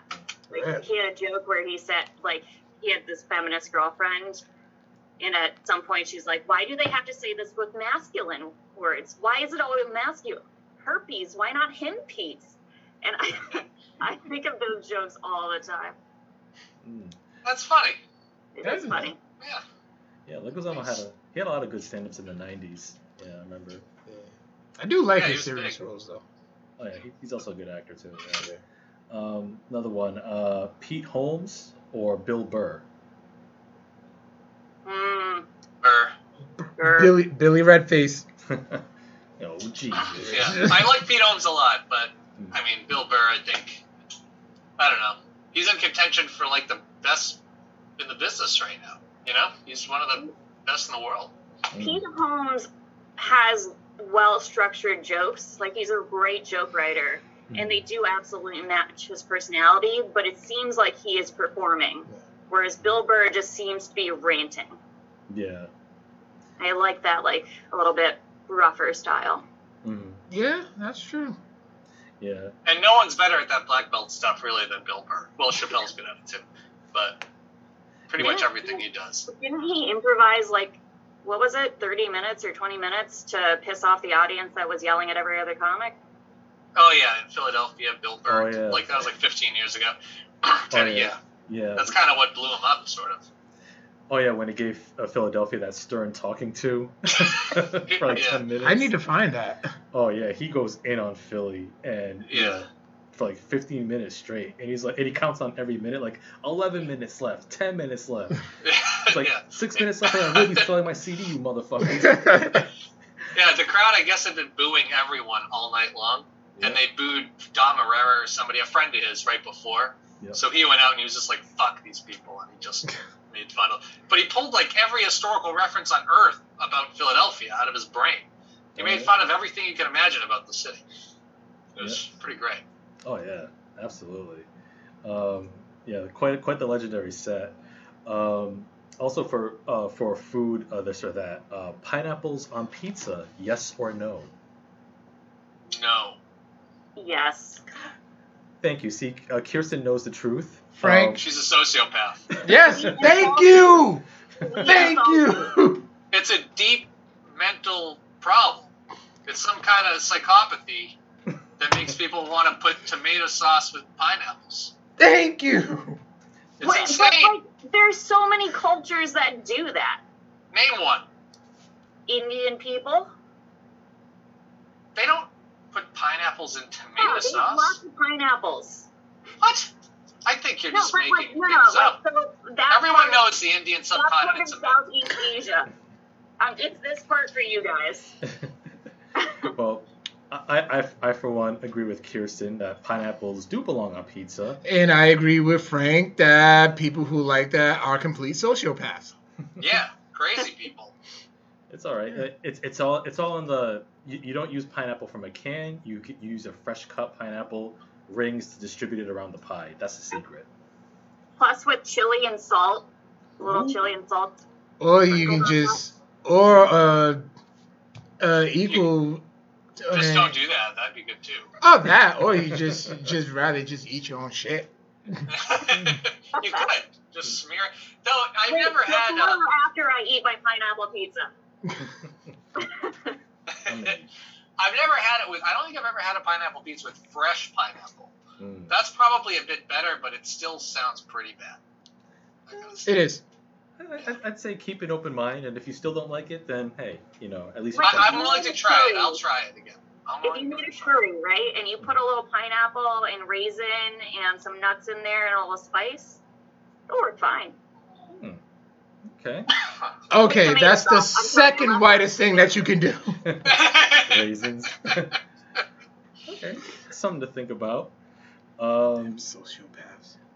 Yeah. Like, he had a joke where he said, like, he had this feminist girlfriend, and at some point she's like, "Why do they have to say this with masculine words? Why is it always masculine? Herpes? Why not himpies?" And I, I think of those jokes all the time. Mm. That's funny. It That's is funny. Yeah. Yeah, Leguizamo had a he had a lot of good stand-ups in the '90s. Yeah, I remember. I do like Yeah, his serious big. roles though. Oh yeah, he, he's also a good actor too. Yeah. Um, another one, uh, Pete Holmes or Bill Burr. Mm, Or sure. Billy Billy Redface. oh Jesus. yeah, I like Pete Holmes a lot, but I mean Bill Burr. I think I don't know. He's in contention for like the best in the business right now. You know, he's one of the best in the world. Pete Holmes has well structured jokes. Like he's a great joke writer, and they do absolutely match his personality. But it seems like he is performing, whereas Bill Burr just seems to be ranting. Yeah. I like that, like a little bit rougher style. Mhm. Yeah, that's true. Yeah. And no one's better at that black belt stuff really than Bill Burr. Well, Chappelle's good at it too, but pretty much everything he does. Didn't he improvise like? What was it, 30 minutes or 20 minutes to piss off the audience that was yelling at every other comic? Oh yeah, in Philadelphia, Bill Burr. Oh, yeah. Like that was like 15 years ago. Oh, yeah. yeah, Yeah. that's kind of what blew him up, sort of. Oh yeah, when he gave uh, Philadelphia that stern talking to for like Yeah. ten minutes. I need to find that. Oh yeah, he goes in on Philly and you Yeah. For like 15 minutes straight, and he's like, and he counts on every minute, like 11 minutes left, 10 minutes left. It's like yeah. six minutes left, and I'm really selling my CD, you motherfuckers. yeah, the crowd, I guess, had been booing everyone all night long, and they booed Dom Irrera or somebody, a friend of his, right before. Yep. So he went out and he was just like, "Fuck these people," and he just made fun of. But he pulled like every historical reference on Earth about Philadelphia out of his brain. He made oh, Right. fun of everything you can imagine about the city. It was pretty great. Oh yeah, absolutely. Um, yeah, quite quite the legendary set. Um, also for uh, for food, uh, this or that. Uh, pineapples on pizza, yes or no? No. Yes. Thank you. See, uh, Kirsten knows the truth. Frank. Um, She's a sociopath. Yes, thank you, thank you. It's a deep mental problem. It's some kind of psychopathy that makes people want to put tomato sauce with pineapples. Thank you. It's What- but, insane. like, there's so many cultures that do that. Name one. Indian people. They don't put pineapples in No, tomato they eat sauce. lots of pineapples. What? I think you're No, just but making like, no, no, things like, up. so Everyone part knows the Indian That's part subcontinent's of. Southeast Asia. Um, it's this part for you guys. well, I, I, I for one agree with Kirsten that pineapples do belong on pizza. And I agree with Frank that people who like that are complete sociopaths. Yeah, crazy people. It's all right. It- It's it's all it's all in the. You, you don't use pineapple from a can. You, you use a fresh cut pineapple rings to distribute it around the pie. That's the secret. Plus with chili and salt, a little Ooh. chili and salt. Or you can just, or uh, uh, equal. Just uh, don't do that. That'd be good too. Oh, that, or you just just rather just eat your own shit. you could just smear. Though I've Wait, never had. before Uh, after I eat my pineapple pizza. I've never had it with. I don't think I've ever had a pineapple pizza with fresh pineapple. Mm. That's probably a bit better, but it still sounds pretty bad. I gotta say. It is. I- I- I'd say keep an open mind, and if you still don't like it, then hey, you know, at least. Wait. I, I'm willing to try it. I'll try it again. I'm If you to made a try it. curry, right, and you put a little pineapple and raisin and some nuts in there and a little spice, it'll work fine. Okay. Okay, Tomato that's the. I'm second sorry. whitest thing that you can do. Raisins. okay, something to think about. Um, sociopaths.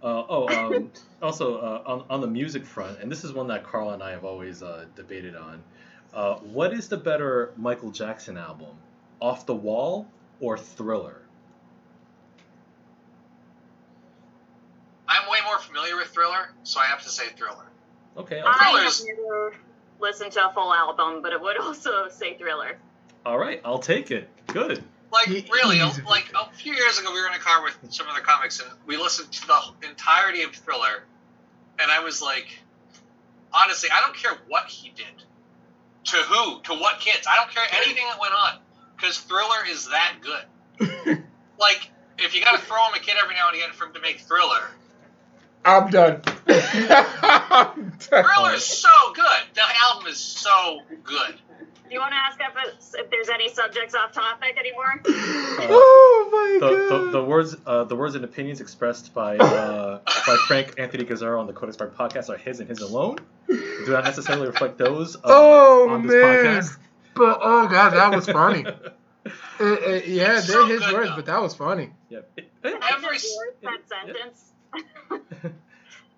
Uh, oh, um, also uh, on, on the music front, and this is one that Carl and I have always uh, debated on. Uh, what is the better Michael Jackson album, Off the Wall or Thriller? I'm way more familiar with Thriller, so I have to say Thriller. Okay, I'll I have never listened to a full album, but it would also say thriller. all right, I'll take it. Good. Like He- really, a oh, like a few years ago, we were in a car with some other comics, and we listened to the entirety of Thriller, and I was like, honestly, I don't care what he did, to who, to what kids. I don't care anything that went on, because Thriller is that good. Like, if you got to throw him a kid every now and again for him to make Thriller, I'm done. I'm done. Thriller is so good. The album is so good. Do you want to ask if, it's, if there's any subjects off topic anymore? oh my The, god. the, the words uh, the words and opinions expressed by uh, by Frank Anthony Gazzaro on the Codex Bar podcast are his and his alone. Do not necessarily reflect those of, Oh, on this man. podcast. But oh god, that was funny. Uh, uh, yeah, It's they're so his words, though. but that was funny. yeah. It, Every just that yeah. sentence?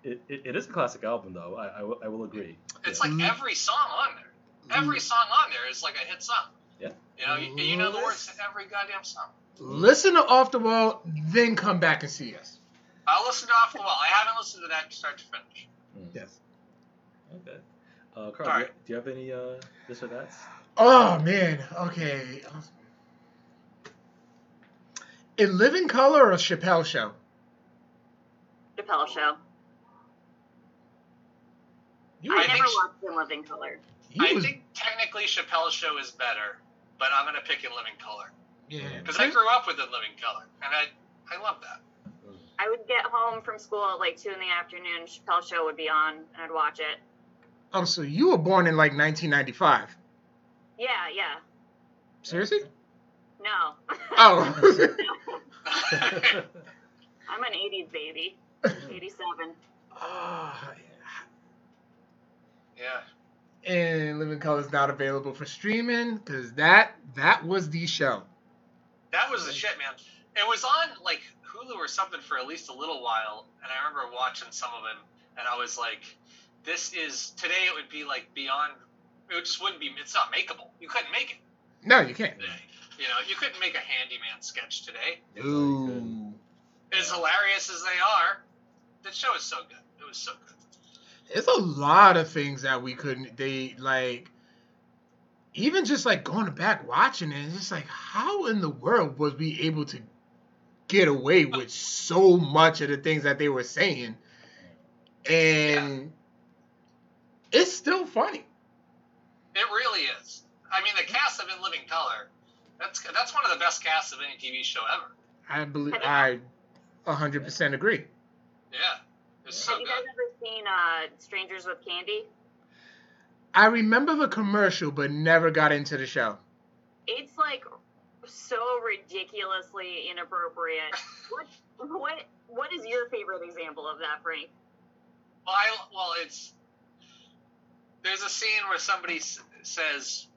it, it, it is a classic album, though. I, I, will, will agree. It's Yeah. like every song on there. Every song on there is like a hit song. Yeah. You know, you, you know the words to every goddamn song. Listen to Off the Wall, then come back and see us. I'll listen to Off the Wall. I haven't listened to that to start to finish. Yes. Okay. Uh, Carl, do, you, right. do you have any uh, this or that? Oh man. Okay. In Living Color or Chappelle Show? Chappelle Show. You, I, I never think- watched In Living Color. You I was- think technically Chappelle's show is better, but I'm gonna pick In Living Color yeah. because I grew up with In Living Color, and I I love that. I would get home from school at like 2 in the afternoon. Chappelle's Show would be on, and I'd watch it. Oh, so you were born in like 1995? Yeah, yeah. Seriously? No. Oh. I'm an 80s baby. 87. Ah, yeah. And Living Color is not available for streaming because that that was the show. That was the shit, man. It was on like Hulu or something for at least a little while, and I remember watching some of them, and I was like, "This is today. It would be like beyond. It just wouldn't be. It's not makeable. You couldn't make it No, you can't. today. You know, you couldn't make a handyman sketch today. Ooh. As hilarious as they are, the show is so good. It was so good. There's a lot of things that we couldn't. They like. Even just like going back watching it, it's just like, how in the world was we able to get away with so much of the things that they were saying? And it's still funny. It really is. I mean, the cast of In Living Color. That's that's one of the best casts of any TV show ever. I believe I 100% agree. Yeah, it's so Have you guys good. ever seen uh, Strangers with Candy? I remember the commercial, but never got into the show. It's like so ridiculously inappropriate. what what what is your favorite example of that, Frank? Well, I, well, it's there's a scene where somebody s- says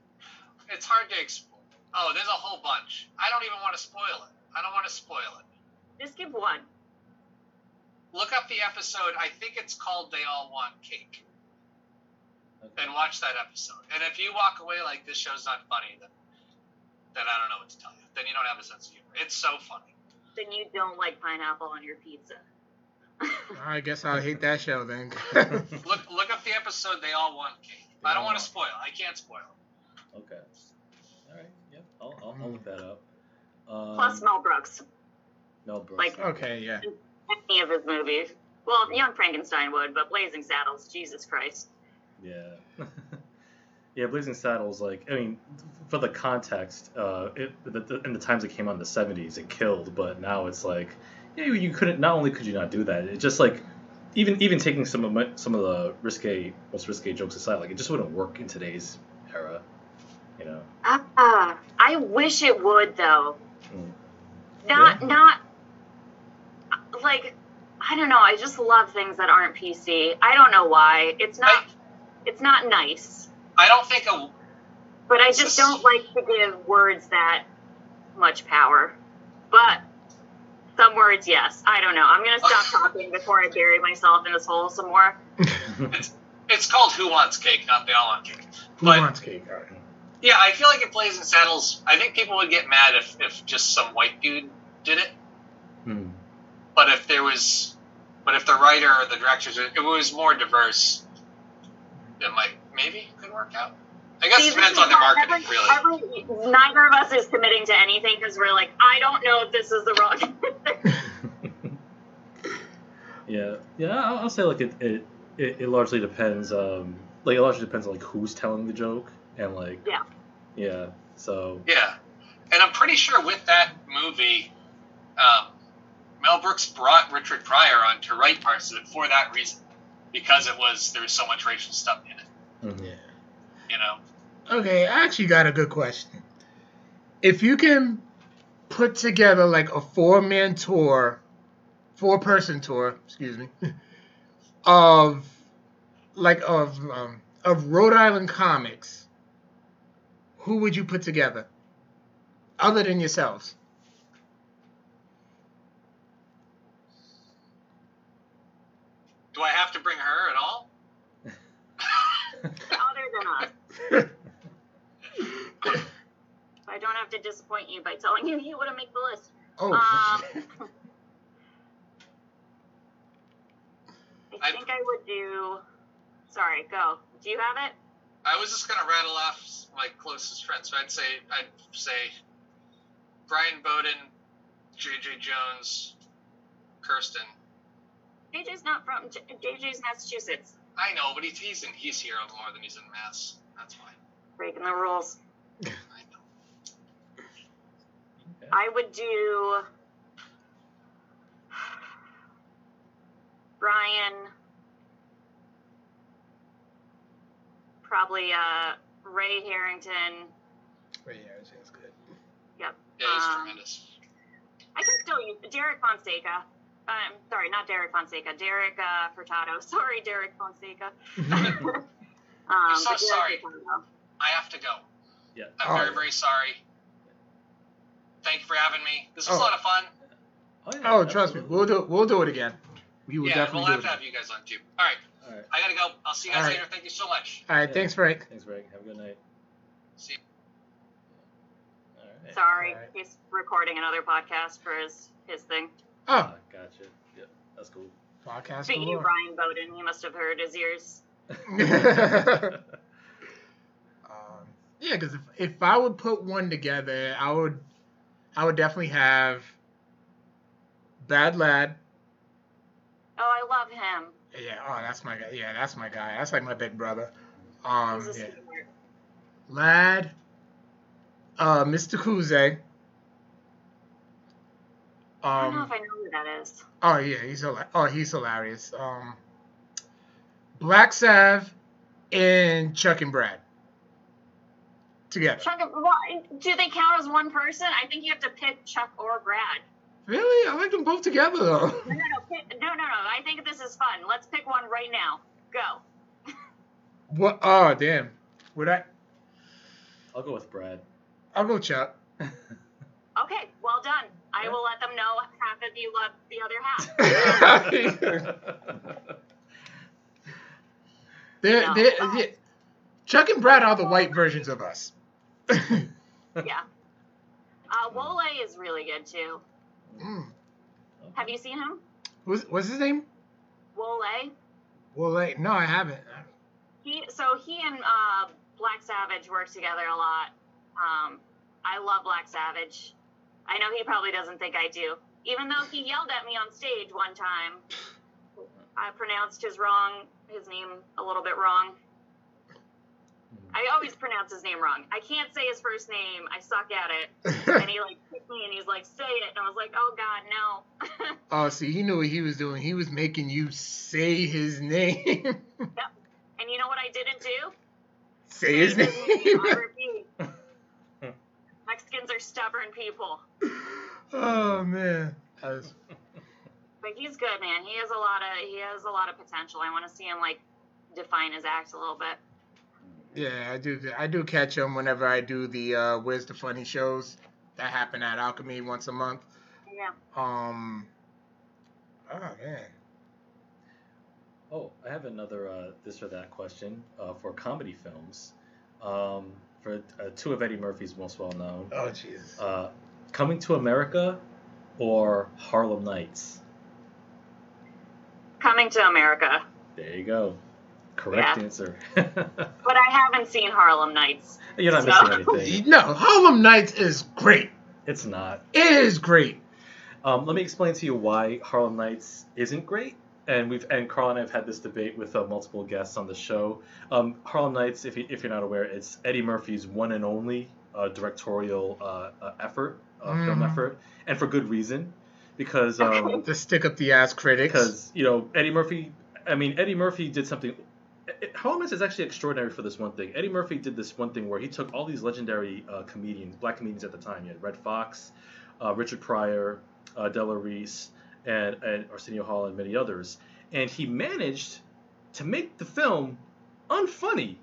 it's hard to explain. Oh, there's a whole bunch. I don't even want to spoil it. I don't want to spoil it. Just give one. Look up the episode. I think it's called "They All Want Cake," Okay. and watch that episode. And if you walk away like this show's not funny, then then I don't know what to tell you. Then you don't have a sense of humor. It's so funny. Then you don't like pineapple on your pizza. I guess I'll hate that show then. Look look up the episode "They All Want Cake." I don't want to spoil. I can't spoil. Okay. All right. Yep. I'll, I'll, I'll look that up. Um, Plus Mel Brooks. Mel Brooks. like- okay, yeah. Any of his movies. Well, Young Frankenstein would, but Blazing Saddles, Jesus Christ. Yeah. yeah, Blazing Saddles, like, I mean, for the context, uh, it, the, the, in the times it came out in the 70s, it killed, but now it's like, yeah, you couldn't, not only could you not do that, it just like, even even taking some of my, some of the risque, most risque jokes aside, like, it just wouldn't work in today's era, you know? Ah, I wish it would though. Mm. Not Yeah. not like I don't know. I just love things that aren't PC. I don't know why. It's not. I- It's not nice. I don't think a But I just don't like to give words that much power. But some words, yes. I don't know. I'm gonna stop talking before I bury myself in this hole some more. it's called Who Wants Cake, not They All Want Cake. Who wants cake? All right. yeah, I feel like it plays in Blazing Saddles, I think people would get mad if, if just some white dude did it. Hmm. But if there was, but if the writer or the directors, it was more diverse, it might maybe it could work out. I guess See, it depends on the is- marketing, every- really. every- neither of us is committing to anything because we're like, I don't know if this is the wrong. yeah, yeah. I'll, I'll say like it, it, it, it largely depends. Um, like it largely depends on like who's telling the joke and like Yeah. yeah. So Yeah, and I'm pretty sure with that movie, um, Mel Brooks brought Richard Pryor on to write parts of it for that reason, because it was there was so much racial stuff in it. mhm. Yeah. You know, Okay, I actually got a good question. If you can put together like a four man tour, four person tour, excuse me, of like of um, of Rhode Island comics, who would you put together? Other than yourselves. Do I have to bring her at all? Other than us. I don't have to disappoint you by telling you you wouldn't make the list. oh. Um, I I- think I would do. Sorry, go. Do you have it? I was just gonna rattle off my closest friends. So I'd say I'd say Brian Bowden, J.J. Jones, Kirsten. JJ's not from. J- JJ's Massachusetts. I know, but he's he's in he's here on more than he's in Mass. That's fine. Breaking the rules. I know. I would do. Brian. Probably uh, Ray Harrington. Ray Harrington's good. Yep. Yeah, he's Um, tremendous. I can still use Derek Fonseca. Um, sorry, not Derek Fonseca. Derek uh, Furtado. Sorry, Derek Fonseca. um, I'm so but sorry. Furtado. I have to go. Yeah. I'm Oh. very very sorry. Thank you for having me. This was Oh. a lot of fun. Oh, yeah, Oh, trust me, we'll do we'll do it again. We will yeah, definitely we'll do have it. to have you guys on too. All right, All right. I gotta go. I'll see you guys All right. later. Thank you so much. All right, Yeah. thanks, Frank. Thanks, Greg. Have a good night. See. You. All right. Sorry, Alright. he's recording another podcast for his his thing. Oh, Ah, gotcha. Yep, that's cool. podcast Speaking of galore. Brian Bowden, he must have heard his ears. Um, yeah, because if, if I would put one together, I would I would definitely have Bad Lad. Oh, I love him. Yeah, oh, that's my guy. Yeah, that's my guy. That's like my big brother. Um, He's a yeah. Lad, uh, Mr. Kuze. I don't know Um, if I know who that is. oh yeah, he's oh he's hilarious. Um, Black Sav and Chuck and Brad together. Chuck, why, do they count as one person? I think you have to pick Chuck or Brad. Really, I like them both together though. No, no, no, pick, no, no, no. I think this is fun. Let's pick one right now. Go. What? Oh damn. Would I? I'll go with Brad. I'll go Chuck. Okay, well done. I will let them know half of you love the other half. they're, No. they're, they Chuck and Brad are the white versions of us. yeah. Uh, Wole is really good too. Mm. Have you seen him? What's, what's his name? Wole? Well, like, no, I haven't. He so he and uh, Black Savage work together a lot. Um, I love Black Savage. I know he probably doesn't think I do, even though he yelled at me on stage one time, I pronounced his wrong his name a little bit wrong. Hmm. I always pronounce his name wrong. I can't say his first name. I suck at it. and he like picked me and he's like, say it. And I was like, oh God, no. oh, see, he knew what he was doing. He was making you say his name. yep. And you know what I didn't do? Say his name. Mexicans are stubborn people. Oh man. Was... But he's good, man. He has a lot of he has a lot of potential. I want to see him like define his act a little bit. Yeah, I do. I do catch him whenever I do the uh, "Where's the Funny" shows that happen at Alchemy once a month. Yeah. Um. Oh man. Oh, I have another uh, this or that question uh, for comedy films. Um, for uh, two of Eddie Murphy's most well known. Oh Jesus. Uh, Coming to America or Harlem Nights. Coming to America. There you go. Correct yeah. answer. but I haven't seen Harlem Nights. You're not so. missing anything. No, Harlem Nights is great. It's not. It is great. Um, let me explain to you why Harlem Nights isn't great. And we've and Carl and I have had this debate with uh, multiple guests on the show. Um, Harlem Nights, if, you, if you're not aware, it's Eddie Murphy's one and only uh, directorial uh, uh effort, mm. film effort, and for good reason, because um, to stick up the ass critics. Because you know Eddie Murphy, I mean Eddie Murphy did something Harlem is actually extraordinary for this one thing. Eddie Murphy did this one thing where he took all these legendary uh, comedians, black comedians at the time. You had Redd Foxx, uh, Richard Pryor, uh, Della Reese, and, and Arsenio Hall, and many others. And he managed to make the film unfunny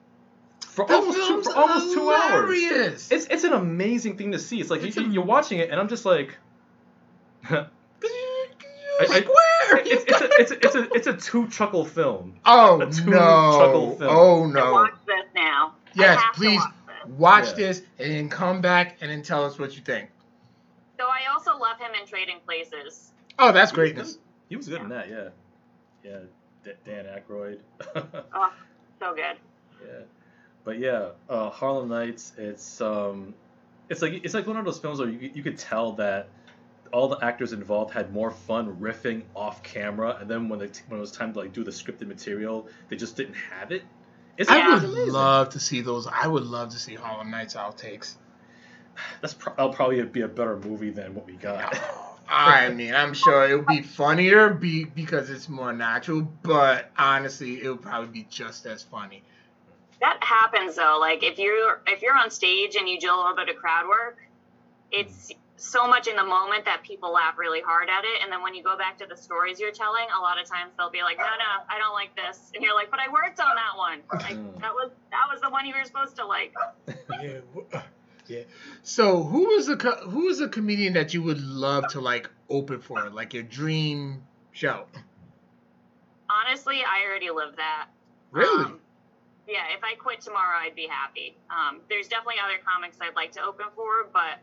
for the almost two, for almost two hours. It's it's an amazing thing to see. It's like you, you're watching it, and I'm just like. like where? It's, it's, a, it's, a, it's, a, it's a two chuckle film. Oh no! Chuckle film. Oh no! Watch this now. Yes, please watch, watch yeah. this and then come back and then tell us what you think. So I also love him in Trading Places. Oh, that's greatness. He was good yeah. in that, yeah. Yeah, D- Dan Aykroyd. oh, so good. Yeah, but yeah, uh, Harlem Nights. It's um, it's like it's like one of those films where you you could tell that all the actors involved had more fun riffing off camera, and then when they when it was time to like do the scripted material, they just didn't have it. It's I would amazing. love to see those. I would love to see Harlem Nights outtakes. That's pro- that'll probably be a better movie than what we got. I mean, I'm sure it would be funnier be because it's more natural, but honestly, it would probably be just as funny. That happens though. Like if you're if you're on stage and you do a little bit of crowd work, it's so much in the moment that people laugh really hard at it. And then when you go back to the stories you're telling, a lot of times they'll be like, no, no, I don't like this. And you're like, but I worked on that one. Like, mm. that was that was the one you were supposed to like. yeah. Yeah. So who was a who was a comedian that you would love to like open for, like your dream show? Honestly, I already live that. Really? Um, yeah. If I quit tomorrow, I'd be happy. Um, there's definitely other comics I'd like to open for, but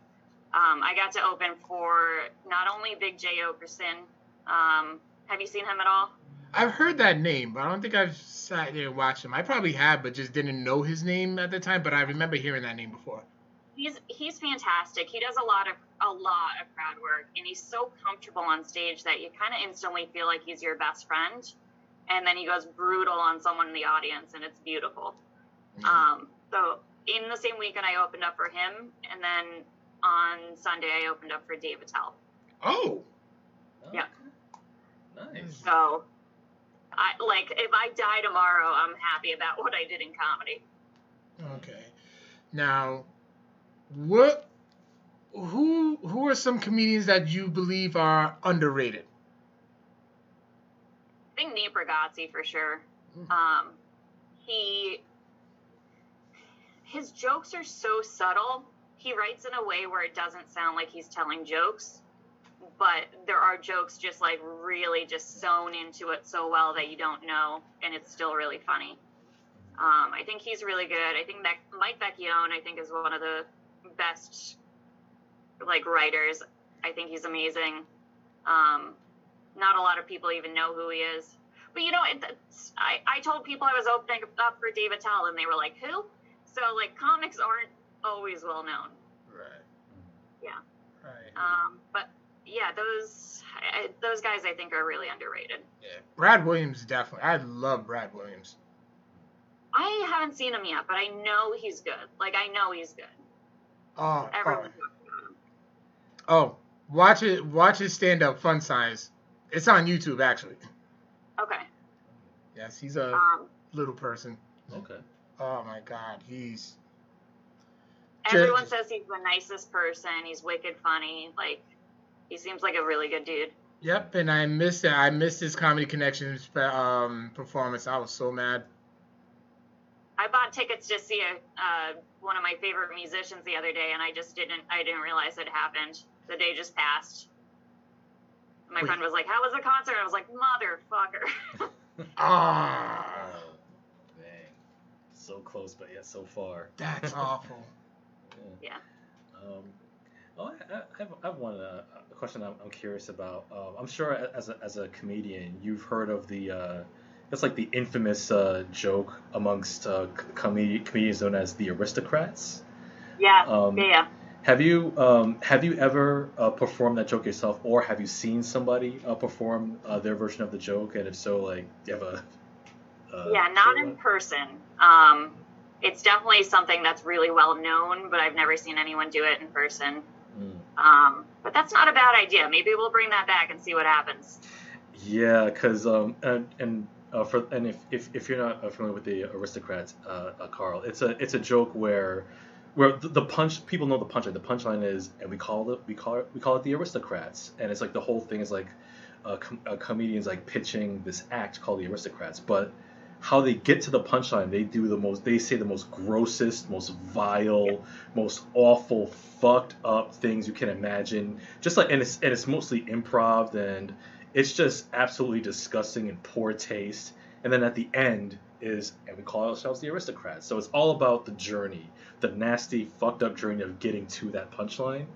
um, I got to open for not only Big Jay Oakerson. Um, have you seen him at all? I've heard that name, but I don't think I've sat there and watched him. I probably have, but just didn't know his name at the time. But I remember hearing that name before. He's he's fantastic. He does a lot of a lot of crowd work, and he's so comfortable on stage that you kind of instantly feel like he's your best friend. And then he goes brutal on someone in the audience, and it's beautiful. Mm-hmm. Um, so in the same weekend, I opened up for him, and then on Sunday, I opened up for Dave Attell. Oh. Yeah. Nice. So, I like if I die tomorrow, I'm happy about what I did in comedy. Okay. Now, what? Who who are some comedians that you believe are underrated? I think Nate Bargatze for sure. Hmm. Um, he his jokes are so subtle he writes in a way where it doesn't sound like he's telling jokes, but there are jokes just like really just sewn into it so well that you don't know, and it's still really funny. Um, I think he's really good. I think that Mike Vecchione, I think, is one of the best like writers. I think he's amazing. Um, not a lot of people even know who he is. But you know, it, I, I told people I was opening up for Dave Attell, and they were like, "Who?" So like, comics aren't always well known. Right. Yeah. Right. Um, but yeah, those I, those guys I think are really underrated. Yeah. Brad Williams definitely. I love Brad Williams. I haven't seen him yet, but I know he's good. Like I know he's good. Oh, Everyone. oh, oh, watch it. Watch his stand up fun size. It's on YouTube actually. Okay. Yes, he's a Um, little person. Okay. Oh my God, he's everyone Just- says he's the nicest person. He's wicked funny. Like he seems like a really good dude. Yep, and I missed it. I missed his comedy connections um, performance. I was so mad. I bought tickets to see a, uh, one of my favorite musicians the other day, and I just didn't. I didn't realize it happened. The day just passed. My Wait. friend was like, "How was the concert?" I was like, "Motherfucker." Ah, Oh, dang. So close, but yet so far. that's awful. Yeah. Um, oh, I, I have, I have one uh, a question I'm, I'm curious about. Um, I'm sure as a, as a comedian, you've heard of the uh, it's like the infamous uh, joke amongst uh, c- comedi- comedians known as the aristocrats. Yeah. Um, yeah. Have you um, have you ever uh, performed that joke yourself, or have you seen somebody uh, perform uh, their version of the joke? And if so, like, do you have a uh, yeah. Not in person. Um, it's definitely something that's really well known, but I've never seen anyone do it in person. Mm. Um, but that's not a bad idea. Maybe we'll bring that back and see what happens. Yeah, because um and and uh, for and if, if if you're not uh, familiar with the aristocrats, uh, uh, Carl, it's a it's a joke where where the, punch people know the punchline. The punchline is and we call it we call it we call it the aristocrats, and it's like the whole thing is like a, com- uh, comedians like pitching this act called the aristocrats, but how they get to the punchline, they do the most they say the most grossest, most vile, most awful, fucked up things you can imagine. Just like and it's and it's mostly improv and it's just absolutely disgusting and poor taste. And then at the end is, and we call ourselves the aristocrats. So it's all about the journey, the nasty, fucked up journey of getting to that punchline.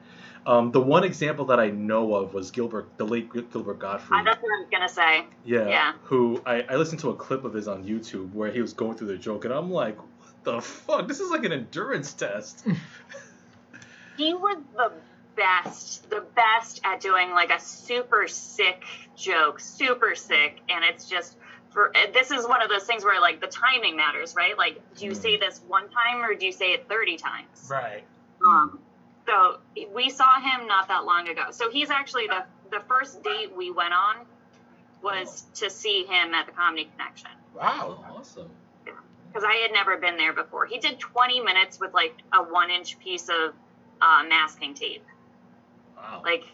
Um, the one example that I know of was Gilbert, the late Gilbert Gottfried. Uh, that's what I was gonna say. Yeah. Yeah. Who I, I listened to a clip of his on YouTube where he was going through the joke, and I'm like, what the fuck? This is like an endurance test. he was the best, the best at doing like a super sick joke, super sick, and it's just for this is one of those things where like the timing matters, right? Like, do you say this one time or do you say it thirty times? Right. Um, so we saw him not that long ago. So he's actually the the first date we went on was to see him at the Comedy Connection Wow. Oh, awesome. because I had never been there before. He did 20 minutes with like a one inch piece of uh, masking tape. Wow. Like,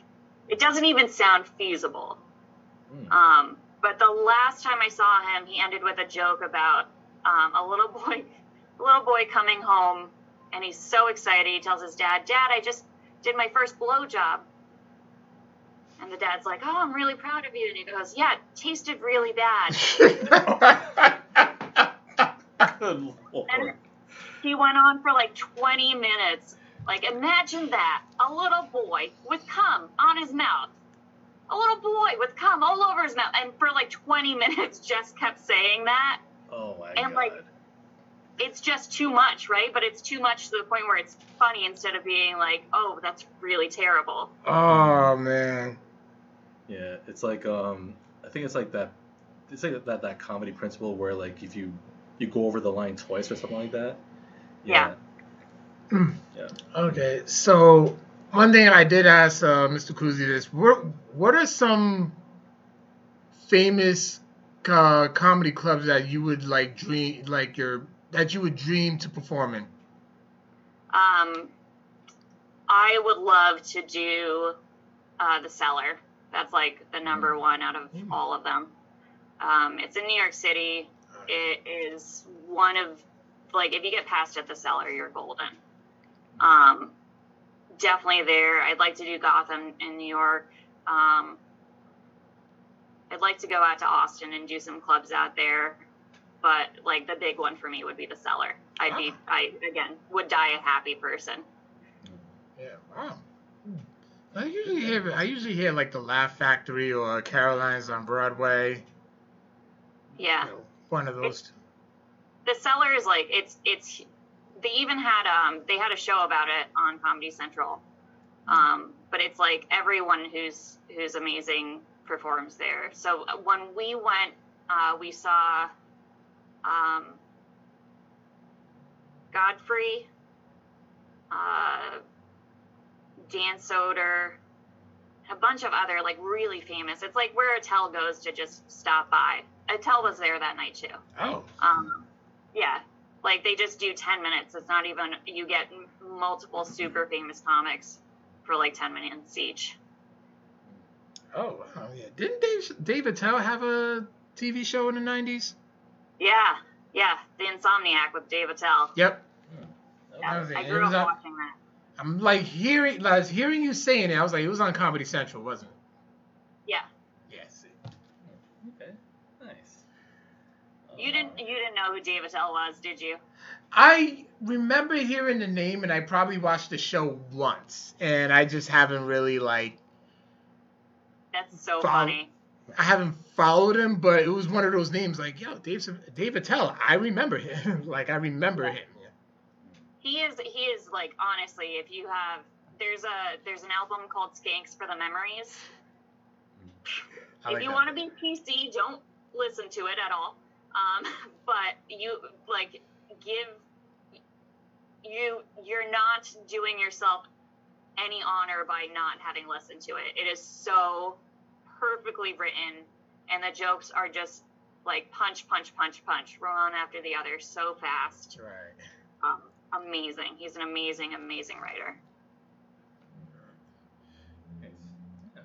it doesn't even sound feasible. Mm. Um, but the last time I saw him, he ended with a joke about um, a little boy, a little boy coming home, and he's so excited. He tells his dad, "Dad, I just did my first blow job." And the dad's like, "Oh, I'm really proud of you." And he goes, "Yeah, it tasted really bad." And he went on for like 20 minutes. Like, imagine that. A little boy with cum on his mouth. A little boy with cum all over his mouth. And for like 20 minutes, just kept saying that. Oh my and, god. like, It's just too much, right? But it's too much to the point where it's funny instead of being like, oh, that's really terrible. oh man. Yeah, it's like um, I think it's like that. It's like that that comedy principle where like if you you go over the line twice or something like that. Yeah. Okay, so one thing I did ask uh, Mr. Kuzi this: what what are some famous uh, comedy clubs that you would like dream like your that you would dream to perform in? Um, I would love to do uh, the cellar. That's like the number one out of Mm. all of them. Um, it's in New York City. It is one of like if you get past at the cellar, you're golden. Um, definitely there. I'd like to do Gotham in New York. Um, I'd like to go out to Austin and do some clubs out there, but like the big one for me would be the cellar. I'd be, I again would die a happy person. Yeah, wow. I usually hear I usually hear like the Laugh Factory or Caroline's on Broadway. Yeah. You know, one of those. Two. the cellar is like it's it's they even had um they had a show about it on comedy central um but it's like everyone who's who's amazing performs there. So uh, when we went, uh, we saw um, Godfrey, uh, Dan Soder, a bunch of other like really famous. It's like where Attell goes to just stop by. Attell was there that night too. Oh. Um, yeah, like they just do 10 minutes. It's not even, you get multiple super famous comics for like 10 minutes each. Oh, wow, yeah. Didn't Dave Dave Attell have a TV show in the '90s? Yeah, yeah, The Insomniac with Dave Attell. Yep. Hmm. Yeah, That was it. I grew was up on- watching that. I'm like hearing, like hearing you saying it. I was like, it was on Comedy Central, wasn't it? Yeah. Yes. Okay, nice. You didn't, you didn't know who Dave Attell was, did you? I remember hearing the name, and I probably watched the show once, and I just haven't really like That's so funny. I haven't followed him, but it was one of those names like, yo, Dave Dave Attell. I remember him. like I remember him. He is, he is like, honestly, if you have, there's a, there's an album called Skanks for the Memories. I if you want to be PC, don't listen to it at all. Um, but you like give you you're not doing yourself any honor by not having listened to it. It is so perfectly written, and the jokes are just like punch, punch, punch, punch, one after the other, so fast. Right. Um, amazing. He's an amazing, amazing writer. Nice. Yeah,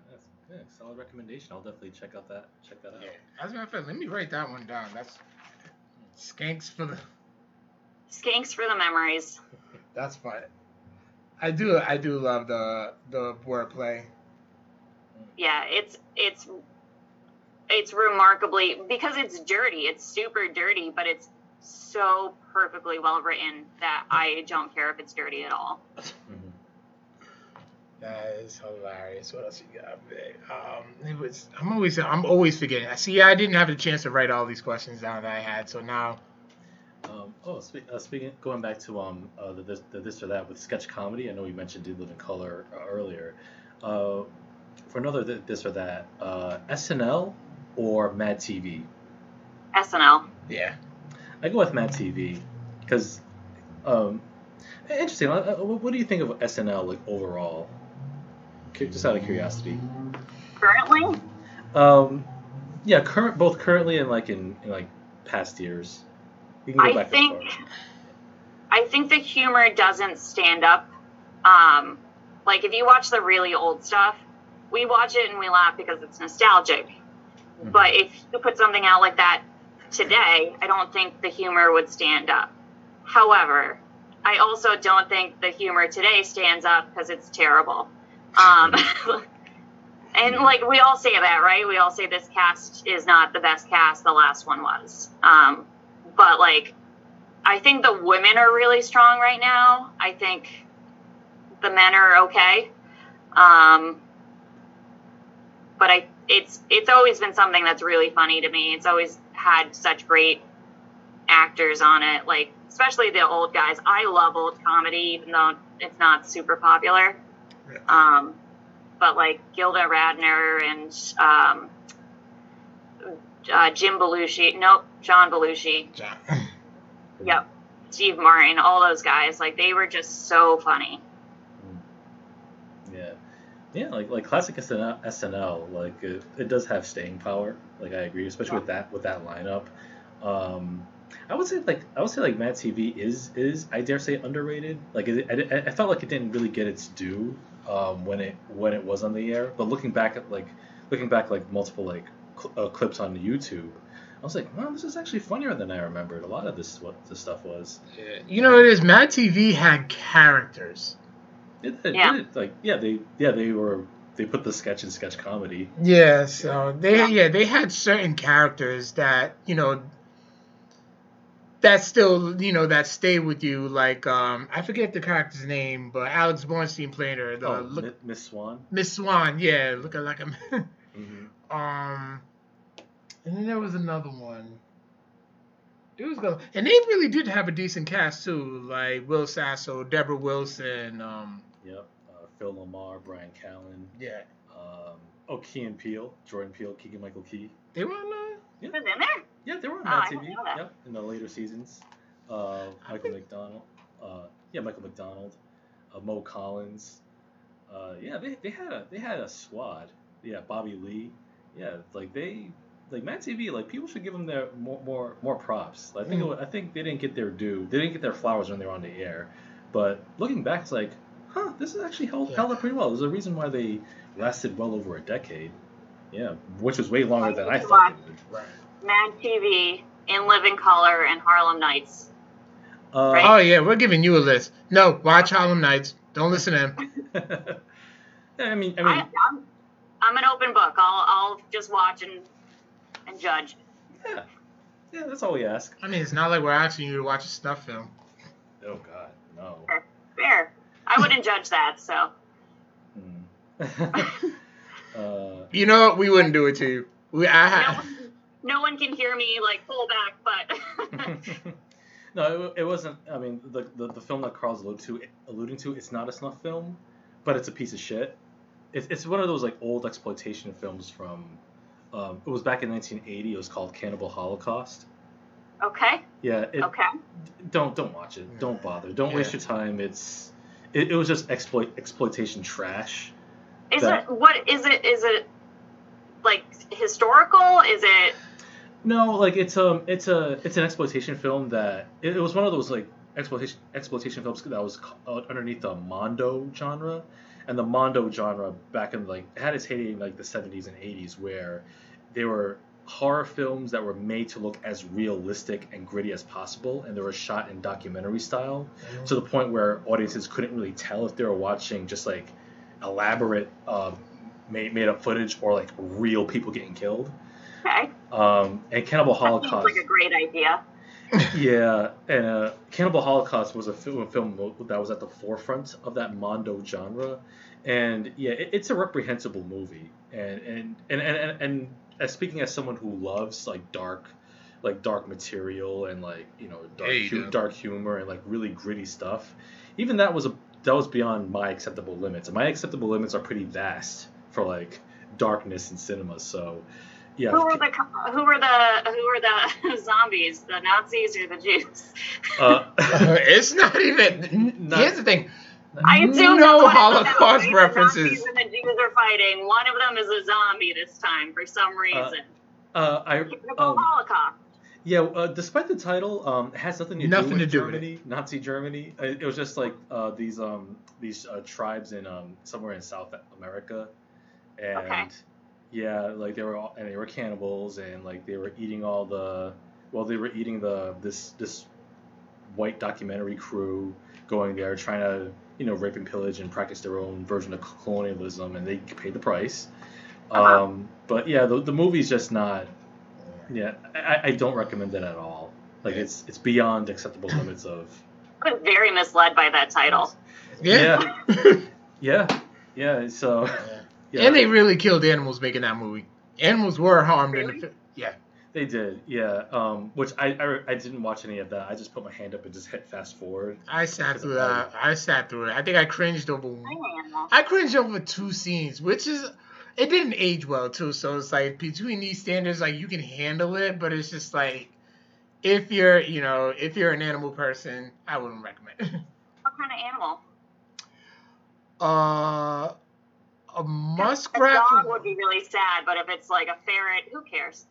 that's good. Solid recommendation. I'll definitely check out that. Check that out. Yeah. As a matter of fact, let me write that one down. That's skanks for the. Skanks for the memories. That's fun. I do. I do love the the wordplay. yeah it's it's it's remarkably because it's dirty it's super dirty but it's so perfectly well written that i don't care if it's dirty at all Mhm. That is hilarious. What else you got, man? Um, it was. I'm always. I'm always forgetting. I See, I didn't have the chance to write all these questions down that I had. So now. Um, oh, spe- uh, speaking, going back to um, uh, the, this, the this or that with sketch comedy. I know you mentioned Did Live in Color uh, earlier. Uh, for another th- this or that, uh, SNL or Mad TV. snl Yeah. I go with Mad TV because, um, interesting. uh, uh, What what do you think of SNL like overall? Just out of curiosity. currently? Um, yeah, current both currently and like in, in like past years. You can go I think- i think the humor doesn't stand up um like if you watch the really old stuff we watch it and we laugh because it's nostalgic. But if you put something out like that today i don't think the humor would stand up. However i also don't think the humor today stands up because it's terrible um, and like we all say that right we all say this cast is not the best cast the last one was um, but like i think the women are really strong right now i think the men are okay um, but I it's it's always been something that's really funny to me. It's always had such great actors on it, like especially the old guys. I love old comedy, even though it's not super popular. Um, but like Gilda Radner and um, uh, Jim Belushi, nope, John Belushi, John. yep, Steve Martin, all those guys, like they were just so funny. Yeah, yeah, like like classic SNL, SNL like it, it does have staying power. Like I agree, especially with that with that lineup. Um, I would say like I would say like Mad TV is is I dare say underrated. Like it, I, I felt like it didn't really get its due um, when it when it was on the air. But looking back at like looking back like multiple like cl- uh, clips on YouTube, I was like, wow, this is actually funnier than I remembered. A lot of this what this stuff was. Yeah. You know, it is. Mad TV had characters. It, it, Yeah. it- like yeah, they yeah they were they put the sketch in sketch comedy. Yeah, so they Yeah. yeah they had certain characters that you know that still you know that stay with you. Like um I forget the character's name, but Alex Borstein played her. The Oh, look, Mi- Miss Swan. Miss Swan, yeah, looking like a Mm-hmm. um, and then there was another one. It was go, and they really did have a decent cast too, like Will Sasso, Debra Wilson. Um, Yep. Uh, Phil LaMarr, Bryan Callen. Yeah. Um, oh, Key and Peele, Jordan Peele, Keegan Michael Key. They were on. Uh, It was in there. Yeah, they were on Mad TV. Yep, in the later seasons. Uh, Michael think- McDonald. Uh, yeah, Michael McDonald. Uh, Mo Collins. Uh, yeah, they, they had a they had a squad. Yeah, Bobby Lee. Yeah, like they like Mad TV. Like people should give them their more more, more props. I think it Mm. wa- I think they didn't get their due. They didn't get their flowers when they were on the air. But looking back, it's like, huh, this is actually held, Yeah. held up pretty well. There's a reason why they lasted well over a decade. Yeah, which was way longer than I thought. Right. Mad TV, In Living Color, and Harlem Nights. Uh, Right. Oh yeah, we're giving you a list. No, watch Harlem Nights. Don't listen to him. I mean, I I mean, I'm, I'm an open book. I'll, I'll just watch and, and judge. yeah, yeah, that's all we ask. I mean, it's not like we're asking you to watch a snuff film. Oh God, no. Fair. I wouldn't judge that, so. Hmm. uh, You know what? We wouldn't do it to you. We I No ha- one, no one can hear me, like, pull back, but. no, it, it wasn't. I mean, the, the the film that Carl's alluding to, alluding to, it's not a snuff film, but it's a piece of shit. It's, it's one of those like old exploitation films from. Um, it was back in 1980. It was called Cannibal Holocaust. okay, Yeah, it, okay. don't don't watch it. Don't bother. Don't waste your time. It's it, it was just exploit exploitation trash. Is that- it, what, is it, is it, like, historical? Is it, No, like it's um it's a it's an exploitation film that it, it was one of those like exploitation exploitation films that was uh, underneath the mondo genre, and the mondo genre back in like had its heyday in like the seventies and eighties where they were horror films that were made to look as realistic and gritty as possible, and they were shot in documentary style to the point where audiences couldn't really tell if they were watching just like elaborate uh, made made up footage or like real people getting killed. okay. Um, and Cannibal That seems Holocaust. like a great idea. yeah, and uh, Cannibal Holocaust was a film, film that was at the forefront of that Mondo genre, and yeah, it, it's a reprehensible movie. And and and and, and, and as speaking as someone who loves like dark, like dark material and like you know dark Yeah, you hu- dark humor and like really gritty stuff, even that was a that was beyond my acceptable limits. And my acceptable limits are pretty vast for like darkness in cinema. So yeah, Who were the who were the who were the zombies? The Nazis or the Jews? uh, it's not even. Not- here's the thing. I do no that's what it's about, Holocaust right? references. The Nazis and the Jews are fighting. One of them is a zombie this time for some reason. uh, I Cannibal um, Holocaust. Yeah, uh, despite the title, um, it has nothing to Nothing do with to do with Germany, Nazi Germany. Uh, It was just like uh, these um, these uh, tribes in um, somewhere in South America, and Okay. yeah, like they were all, and they were cannibals, and like they were eating all the well, they were eating the this this white documentary crew going there trying to you know rape and pillage and practice their own version of colonialism, and they paid the price. Uh-huh. Um, but yeah, the, the movie's just not. Yeah, I, I don't recommend it at all. Like it's it's beyond acceptable limits of. I was very misled by that title. Yeah. Yeah, yeah. So yeah, And they really killed animals making that movie. Animals were harmed in the film. Yeah. they did. Yeah. Um, which I, I I didn't watch any of that. I just put my hand up and just hit fast forward. I sat through that. I sat through it. I think I cringed over. I don't know. I cringed over two scenes, which is it didn't age well too. So it's like between these standards, like you can handle it, but it's just like if you're, you know, if you're an animal person, I wouldn't recommend. it. What kind of animal? uh, a muskrat. A dog would be really sad, but if it's like a ferret, who cares?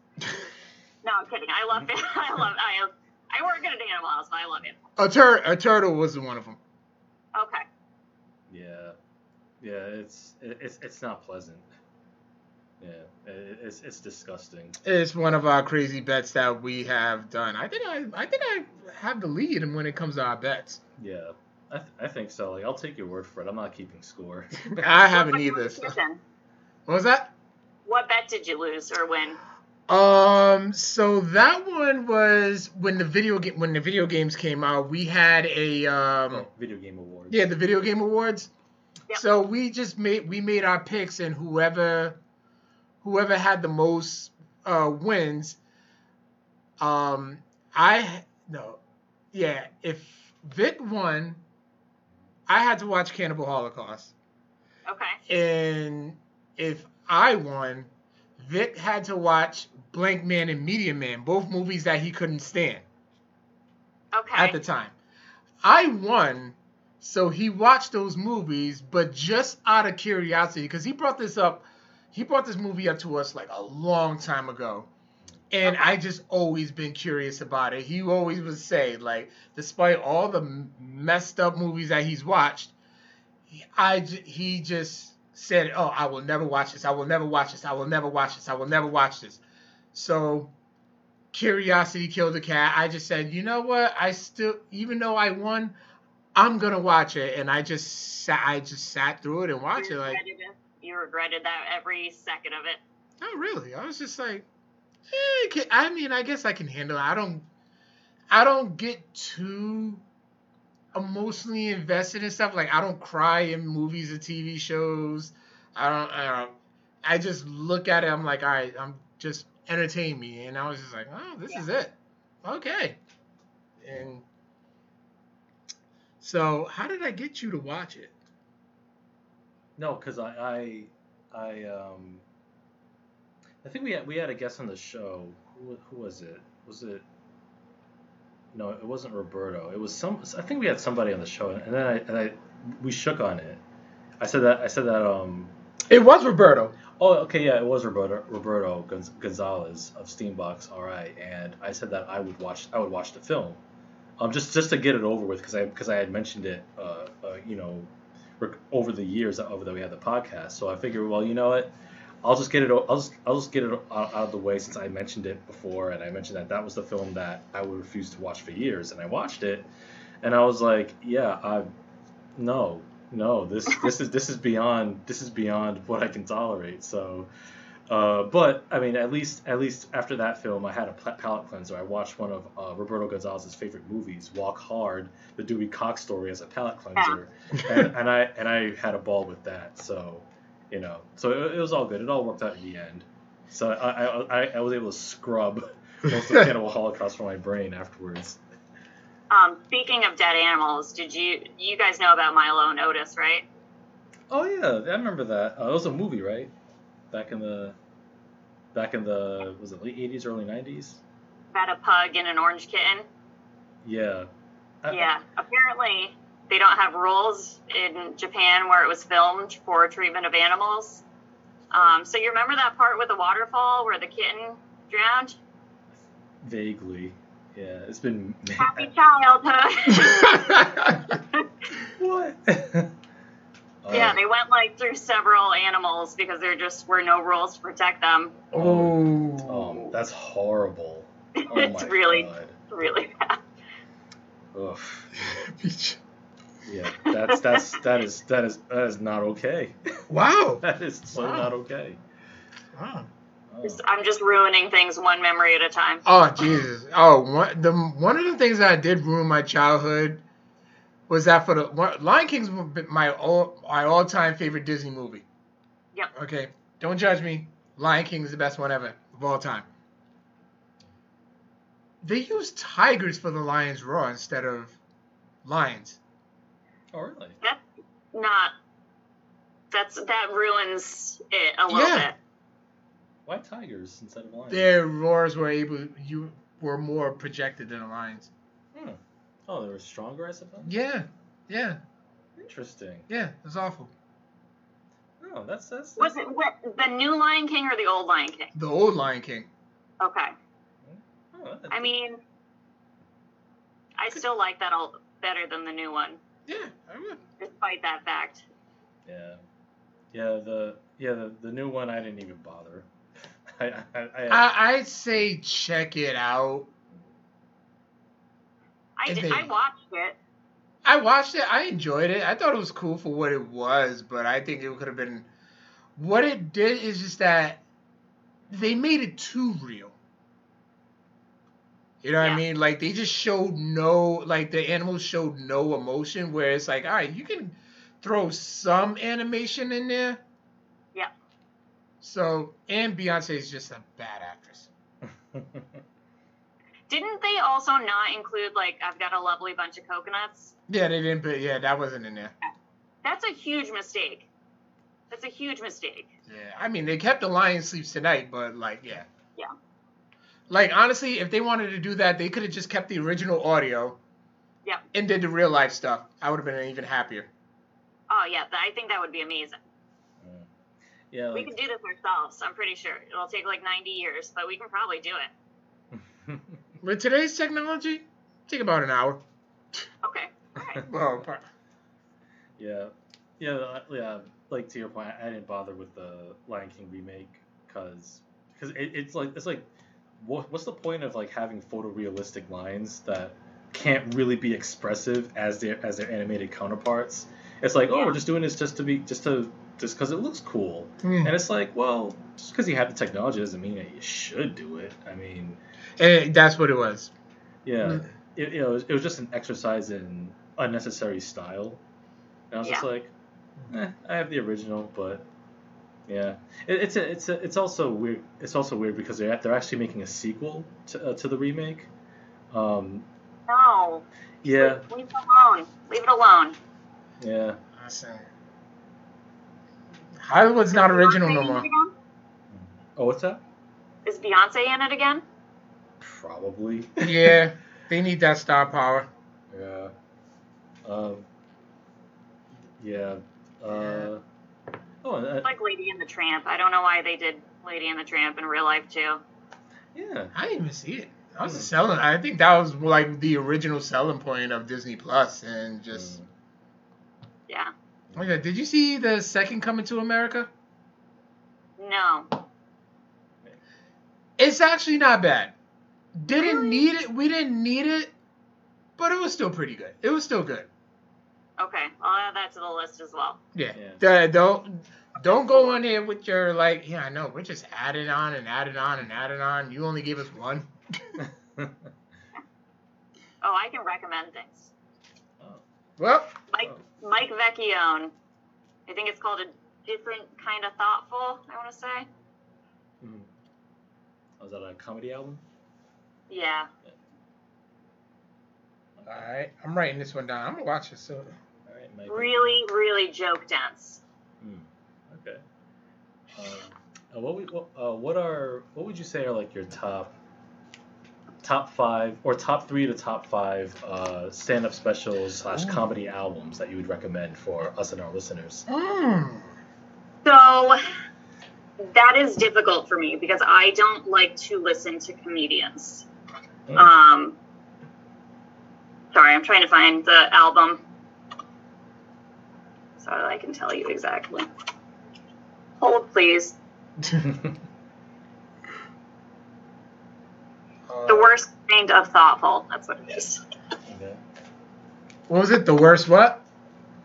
No, I'm kidding. I love it. I love. I I work at an animal house, but I love it. A tur- a turtle wasn't one of them. Okay. Yeah, yeah. It's it's it's not pleasant. Yeah, it's it's disgusting. It's one of our crazy bets that we have done. I think I, I think I have the lead when it comes to our bets. Yeah. I, th- I think so. Like, I'll take your word for it. I'm not keeping score. I haven't What either. so- did you win? What was that? What bet did you lose or win? Um, so that one was when the video game when the video games came out. We had a um, Oh, video game awards. yeah, the video game awards. Yep. So we just made we made our picks, and whoever whoever had the most uh, wins. Um, I no, yeah. If Vic won, I had to watch Cannibal Holocaust. Okay. And if I won, Vic had to watch Blankman and Meteor Man, both movies that he couldn't stand Okay. at the time. I won, so he watched those movies, but just out of curiosity, because he brought this up, he brought this movie up to us like a long time ago. And Okay. I just always been curious about it. He always would say, like, despite all the messed up movies that he's watched, he- I he just said, "Oh, I will never watch this. I will never watch this. I will never watch this. I will never watch this." So curiosity killed the cat. I just said, you know what? I still, even though I won, I'm gonna watch it, and I just sat, I just sat through it and watched you it. Like, it? You regretted that every second of it. not really. I was just like, ca- I mean, I guess I can handle it. I don't, I don't get too emotionally invested in stuff. Like, I don't cry in movies or TV shows. I don't, I don't. I just look at it. I'm like, all right, I'm just entertain me, and I was just like, oh, this is it. Okay. And so, how did I get you to watch it? No, because I, I, I, um, I think we had we had a guest on the show. Who, who was it? Was it? No, it wasn't Roberto. It was some. I think we had somebody on the show, and then I and I we shook on it. I said that I said that um. It was Roberto. Oh, okay, yeah, it was Roberto Roberto Gonz- Gonzalez of Steambox. All right, and I said that I would watch I would watch the film, um, just just to get it over with because I because I had mentioned it, uh, uh, you know, over the years over that we had the podcast. So I figured, well, you know what, I'll just get it. I'll just I'll just get it out, out of the way since I mentioned it before, and I mentioned that that was the film that I would refuse to watch for years, and I watched it, and I was like, yeah, I, no, no, this this is this is beyond this is beyond what I can tolerate. So. Uh, but I mean, at least at least after that film, I had a palate cleanser. I watched one of uh, Roberto Gonzalez's favorite movies, Walk Hard, the Dewey Cox story, as a palate cleanser, and, and I and I had a ball with that. So, you know, so it, it was all good. It all worked out in the end. So I I, I, was able to scrub most of the Cannibal Holocaust from my brain afterwards. Um, speaking of dead animals, did you you guys know about Milo and Otis, right? Oh yeah, I remember that. Uh, it was a movie, right? Back in the back in the was it late '80s, early '90s? About a pug and an orange kitten. Yeah. I- Yeah. Apparently, they don't have rules in Japan where it was filmed for treatment of animals. Um, so you remember that part with the waterfall where the kitten drowned? Vaguely. Yeah, it's been. Happy childhood. what? yeah, Oh, they went like through several animals because there just were no rules to protect them. oh. um, that's horrible. Oh It's my really- God. Really bad. Ugh. Yeah, that's that's that is that is that is not okay. wow. that is so Wow. not okay. Wow. Oh. Just- I'm just ruining things one memory at a time. Oh Jesus! Oh, one the one of the things that I did ruin my childhood was that for the one, Lion King's my all my all time favorite Disney movie. Yep. Okay, don't judge me. Lion King is the best one ever of all time. They used tigers for the Lions Roar instead of lions. Oh really? That's not. That's that ruins it a little Yeah. bit. Why tigers instead of lions? Their roars were able you were more projected than the lions. Hmm. Oh, they were stronger, I suppose. Yeah, yeah, Interesting. yeah. It's awful. Oh, that's that's. Was it what, the new Lion King or the old Lion King? The old Lion King. Okay. oh, that- I mean, I still like that all better than the new one, Yeah, I would. despite that fact. Yeah. Yeah, the yeah the, the new one I didn't even bother. I I, I, I, I'd say check it out. I did, they- I watched it. I watched it. I enjoyed it. I thought it was cool for what it was, but I think it could have been. What it did is just that they made it too real. You know what I mean? Like they just showed no, like the animals showed no emotion. Where it's like, all right, you can throw some animation in there. Yeah. So and Beyonce is just a bad actress. Didn't they also not include like I've got a lovely bunch of coconuts? Yeah, they didn't. But yeah, that wasn't in there. That's a huge mistake. That's a huge mistake. Yeah, I mean they kept the lion sleeps tonight, but like yeah. Yeah. Like honestly, if they wanted to do that, they could have just kept the original audio. Yeah. And did the real life stuff. I would have been even happier. Oh yeah, I think that would be amazing. Yeah, We like, could do this ourselves. I'm pretty sure it'll take like 90 years, but we can probably do it. With today's technology, take about an hour. Okay. All right. Well, pro- yeah, yeah, uh, yeah. Like to your point, I didn't bother with the Lion King remake because because it, it's like it's like what, what's the point of like having photorealistic lines that can't really be expressive as their as their animated counterparts? It's like oh, we're just doing this just to be just to just because it looks cool, Hmm. and it's like well, just because you have the technology doesn't mean that you should do it. I mean, Eh, that's what it was. yeah, Mm. it, you know, it was, it was just an exercise in unnecessary style. And I was just like, eh, I have the original, but yeah, it, it's a, it's a, it's also weird. It's also weird because they're they're actually making a sequel to uh, to the remake. Um, No. yeah, Leave it alone. Leave it alone. yeah. Listen. Hollywood's not original no more. it? Oh, what's that? Is Beyonce in it again? Probably. Yeah, they need that star power. Yeah. Um. Yeah. Uh. Oh, uh, Like Lady and the Tramp. I don't know why they did Lady and the Tramp in real life too. yeah. I didn't even see it. I was a Hmm. selling. I think that was like the original selling point of Disney Plus, and just. Mm. Yeah. Oh yeah, did you see the second Coming to America? No. It's actually not bad. Didn't Really? need it. We didn't need it, but it was still pretty good. It was still good. Okay. I'll add that to the list as well. Yeah. Yeah. Uh, don't don't go in here with your like. Yeah, I know. We're just adding on and adding on and adding on. You only gave us one. Oh, I can recommend things. Well, Mike Mike Vecchione. I think it's called a different kind of thoughtful. I want to say. Mm. Was that a comedy album? Yeah. all right. I'm writing this one down. I'm gonna watch this. So All right. Mike. Really, really joke dense. Hmm. Okay. Um, uh, what, we, what, uh, what are what would you say are like your top top five or top three to top five uh, stand up specials slash Ooh. comedy albums that you would recommend for us and our listeners? Mm. So that is difficult for me because I don't like to listen to comedians. Hmm. Um, sorry, I'm trying to find the album so I can tell you exactly. Hold, please. The worst kind of thoughtful. That's what it is. okay. What was it? The worst what?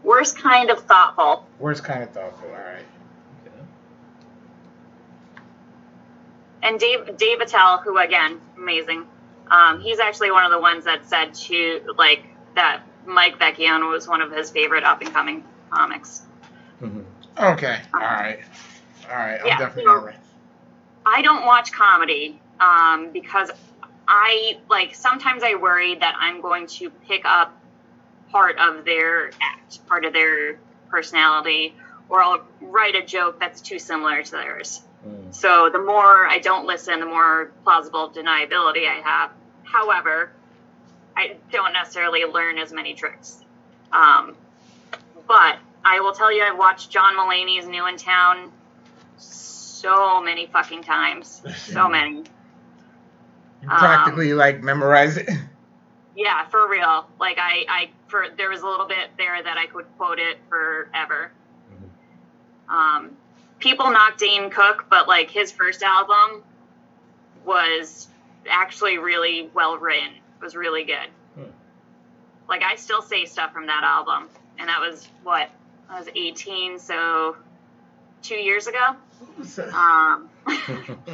Worst kind of thoughtful. Worst kind of thoughtful. All right. And Dave Dave Attell, who again, amazing. Um, he's actually one of the ones that said to like that Mike Vecchione was one of his favorite up and coming comics. Mhm. Okay. All right. All right. I'm Yeah, definitely so- gonna. I don't watch comedy um, because I like sometimes I worry that I'm going to pick up part of their act, part of their personality, or I'll write a joke that's too similar to theirs. Mm. So the more I don't listen, the more plausible deniability I have. However, I don't necessarily learn as many tricks. Um, but I will tell you, I've watched John Mulaney's New in Town so many fucking times. So many. You practically like memorize it. Yeah, for real. Like I, I for there was a little bit there that I could quote it forever. Um, people knock Dane Cook, but like his first album was actually really well written. It was really good. Hmm. Like I still say stuff from that album, and that was what I was 18, so two years ago. Um,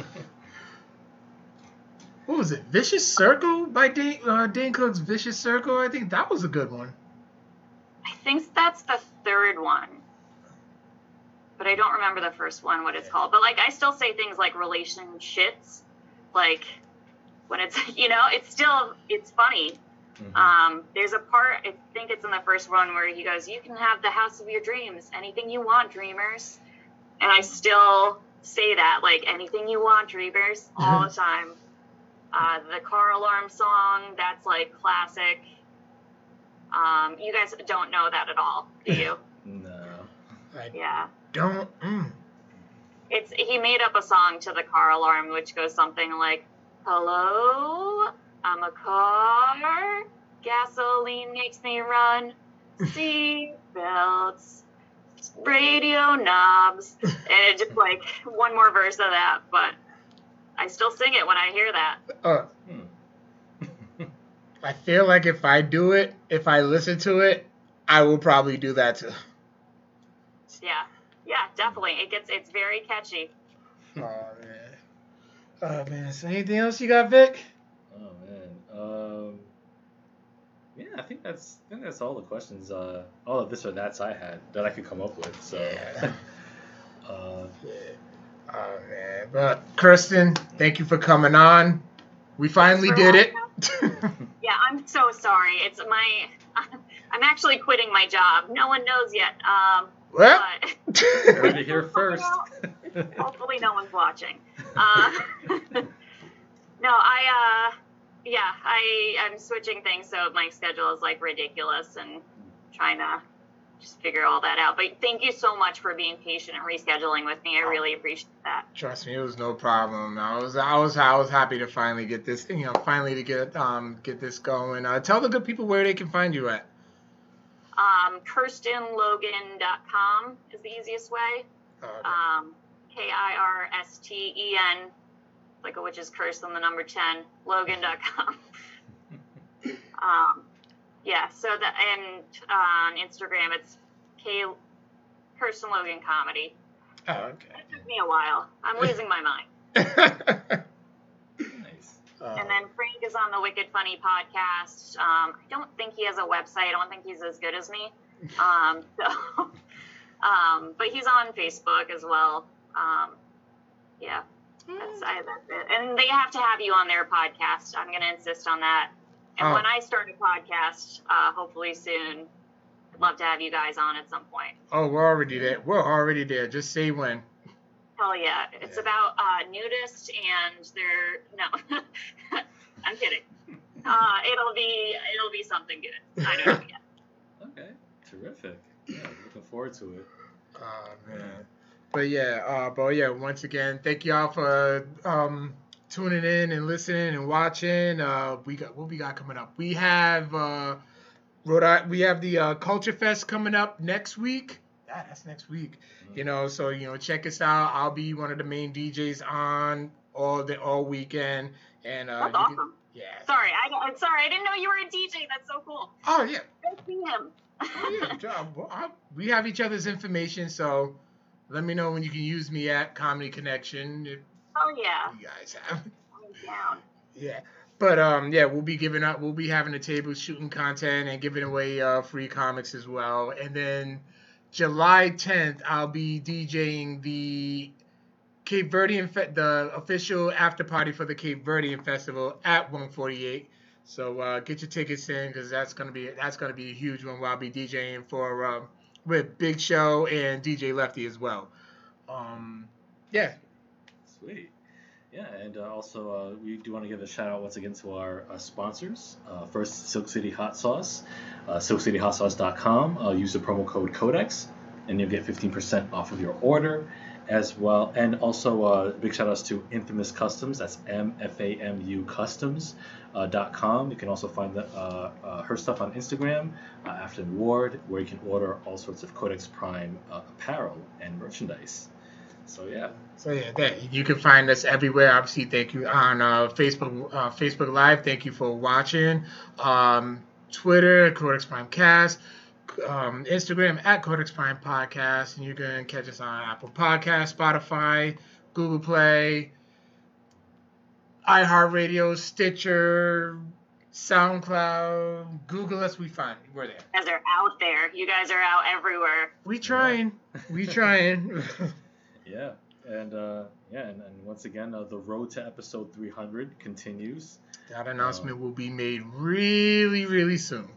What was it? Vicious Circle by Dane, uh, Dane Cook's Vicious Circle. I think that was a good one. I think that's the third one. But I don't remember the first one, what it's called. But like, I still say things like relationships. Like, when it's, you know, it's still, it's funny. Mhm. Um, there's a part, I think it's in the first one, where he goes, You can have the house of your dreams. Anything you want, dreamers. and I still say that like anything you want, Dreamers, all the time. Uh, the car alarm song, that's like classic. Um, you guys don't know that at all, do you? No. I yeah. don't. Mm. It's he made up a song to the car alarm, which goes something like, "Hello, I'm a car. Gasoline makes me run. Seat belts, radio knobs." And it just like one more verse of that, but I still sing it when I hear that. Uh. I feel like if I do it, if I listen to it, I will probably do that too. Yeah, yeah, definitely. It gets it's very catchy. Oh man. Oh man. So anything else you got, Vic? Oh man. Um. Yeah, I think that's I think that's all the questions. Uh, all of this or that's I had that I could come up with. So. Yeah. uh, Yeah. Oh man. But Kirsten, thank you for coming on. We finally for did it. Yeah, I'm so sorry. It's my I'm actually quitting my job. No one knows yet. Um, well, but heard it here first. hopefully no one's watching. Uh, no, I uh, yeah, I I'm switching things so my schedule is like ridiculous and trying to just figure all that out. But thank you so much for being patient and rescheduling with me. I really appreciate that. trust me, it was no problem. I was I was I was happy to finally get this you know finally to get um get this going. Uh, tell the good people where they can find you at. Um, KirstenLogan.com is the easiest way. Uh, Um, K I R S T E N, like a witch's curse on the number 10, Logan.com. um, yeah, so that, and uh, on Instagram, it's K Kirsten Logan Comedy. oh, okay. It took me a while. I'm losing my mind. nice. And then Frank is on the Wicked Funny podcast. Um, I don't think he has a website. I don't think he's as good as me. Um, so, um, but he's on Facebook as well. Um, yeah, that's, I, that's it. And they have to have you on their podcast. I'm going to insist on that. And Oh. when I start a podcast, uh, hopefully soon, I'd love to have you guys on at some point. oh, we're already there. We're already there. Just say when. Hell yeah. It's Yeah. about uh, nudists and they're no. I'm kidding. Uh, it'll be it'll be something good. I don't know yet. Okay. Terrific. Yeah, looking forward to it. Oh man. But yeah, uh, but yeah, once again, thank y'all for um, tuning in and listening and watching. Uh, we got what we got coming up. We have uh, Rhode Island, we have the uh, Culture Fest coming up next week. Yeah, that's next week. You know, so you know, check us out. I'll be one of the main DJs on all the all weekend, and uh, That's you can- awesome. yeah. Sorry, I, I'm sorry. I didn't know you were a DJ. That's so cool. Oh yeah. Go see him. Oh yeah. job. Well, I, we have each other's information, so let me know when you can use me at Comedy Connection. Oh yeah. you guys have. Down. Yeah. But um yeah, we'll be giving up we'll be having a table shooting content and giving away uh free comics as well. And then July 10th I'll be DJing the Cape Verdean Fe- the official after party for the Cape Verdean Festival at 148. So uh, get your tickets in because that's gonna be that's gonna be a huge one. Where I'll be DJing for um, with Big Show and DJ Lefty as well. Um, yeah, Sweet. Yeah, and uh, also uh, we do want to give a shout out once again to our uh, sponsors. Uh, first, Silk City Hot Sauce, uh, silkcityhotsauce.com. Uh, use the promo code Codex, and you'll get 15% off of your order as well. And also, uh, big shout outs to Infamous Customs. That's M F A M U Customs. Uh, dot com. You can also find the, uh, uh, her stuff on Instagram, uh, Afton Ward, where you can order all sorts of Codex Prime uh, apparel and merchandise. So yeah, So yeah, that, you can find us everywhere. Obviously, thank you on uh, Facebook, uh, Facebook Live. Thank you for watching. Um, Twitter, Codex Prime Cast. Um, Instagram at Codex Prime Podcast, and you can catch us on Apple Podcast, Spotify, Google Play, iHeartRadio, Stitcher, SoundCloud. Google us, we find we're there. You guys are out there. You guys are out everywhere. We trying, we trying. Yeah, and uh, yeah, and, and once again, uh, the road to episode 300 continues. that announcement will be made really, really soon.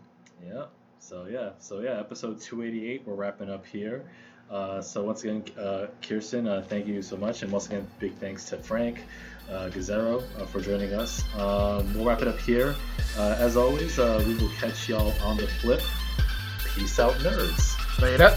Yeah. So yeah, so yeah, episode 288, we're wrapping up here. Uh, so once again, uh, Kirsten, uh, thank you so much, and once again, big thanks to Frank uh, uh, for joining us. Um, we'll wrap it up here. Uh, as always, uh, we will catch y'all on the flip. Peace out, nerds. Later.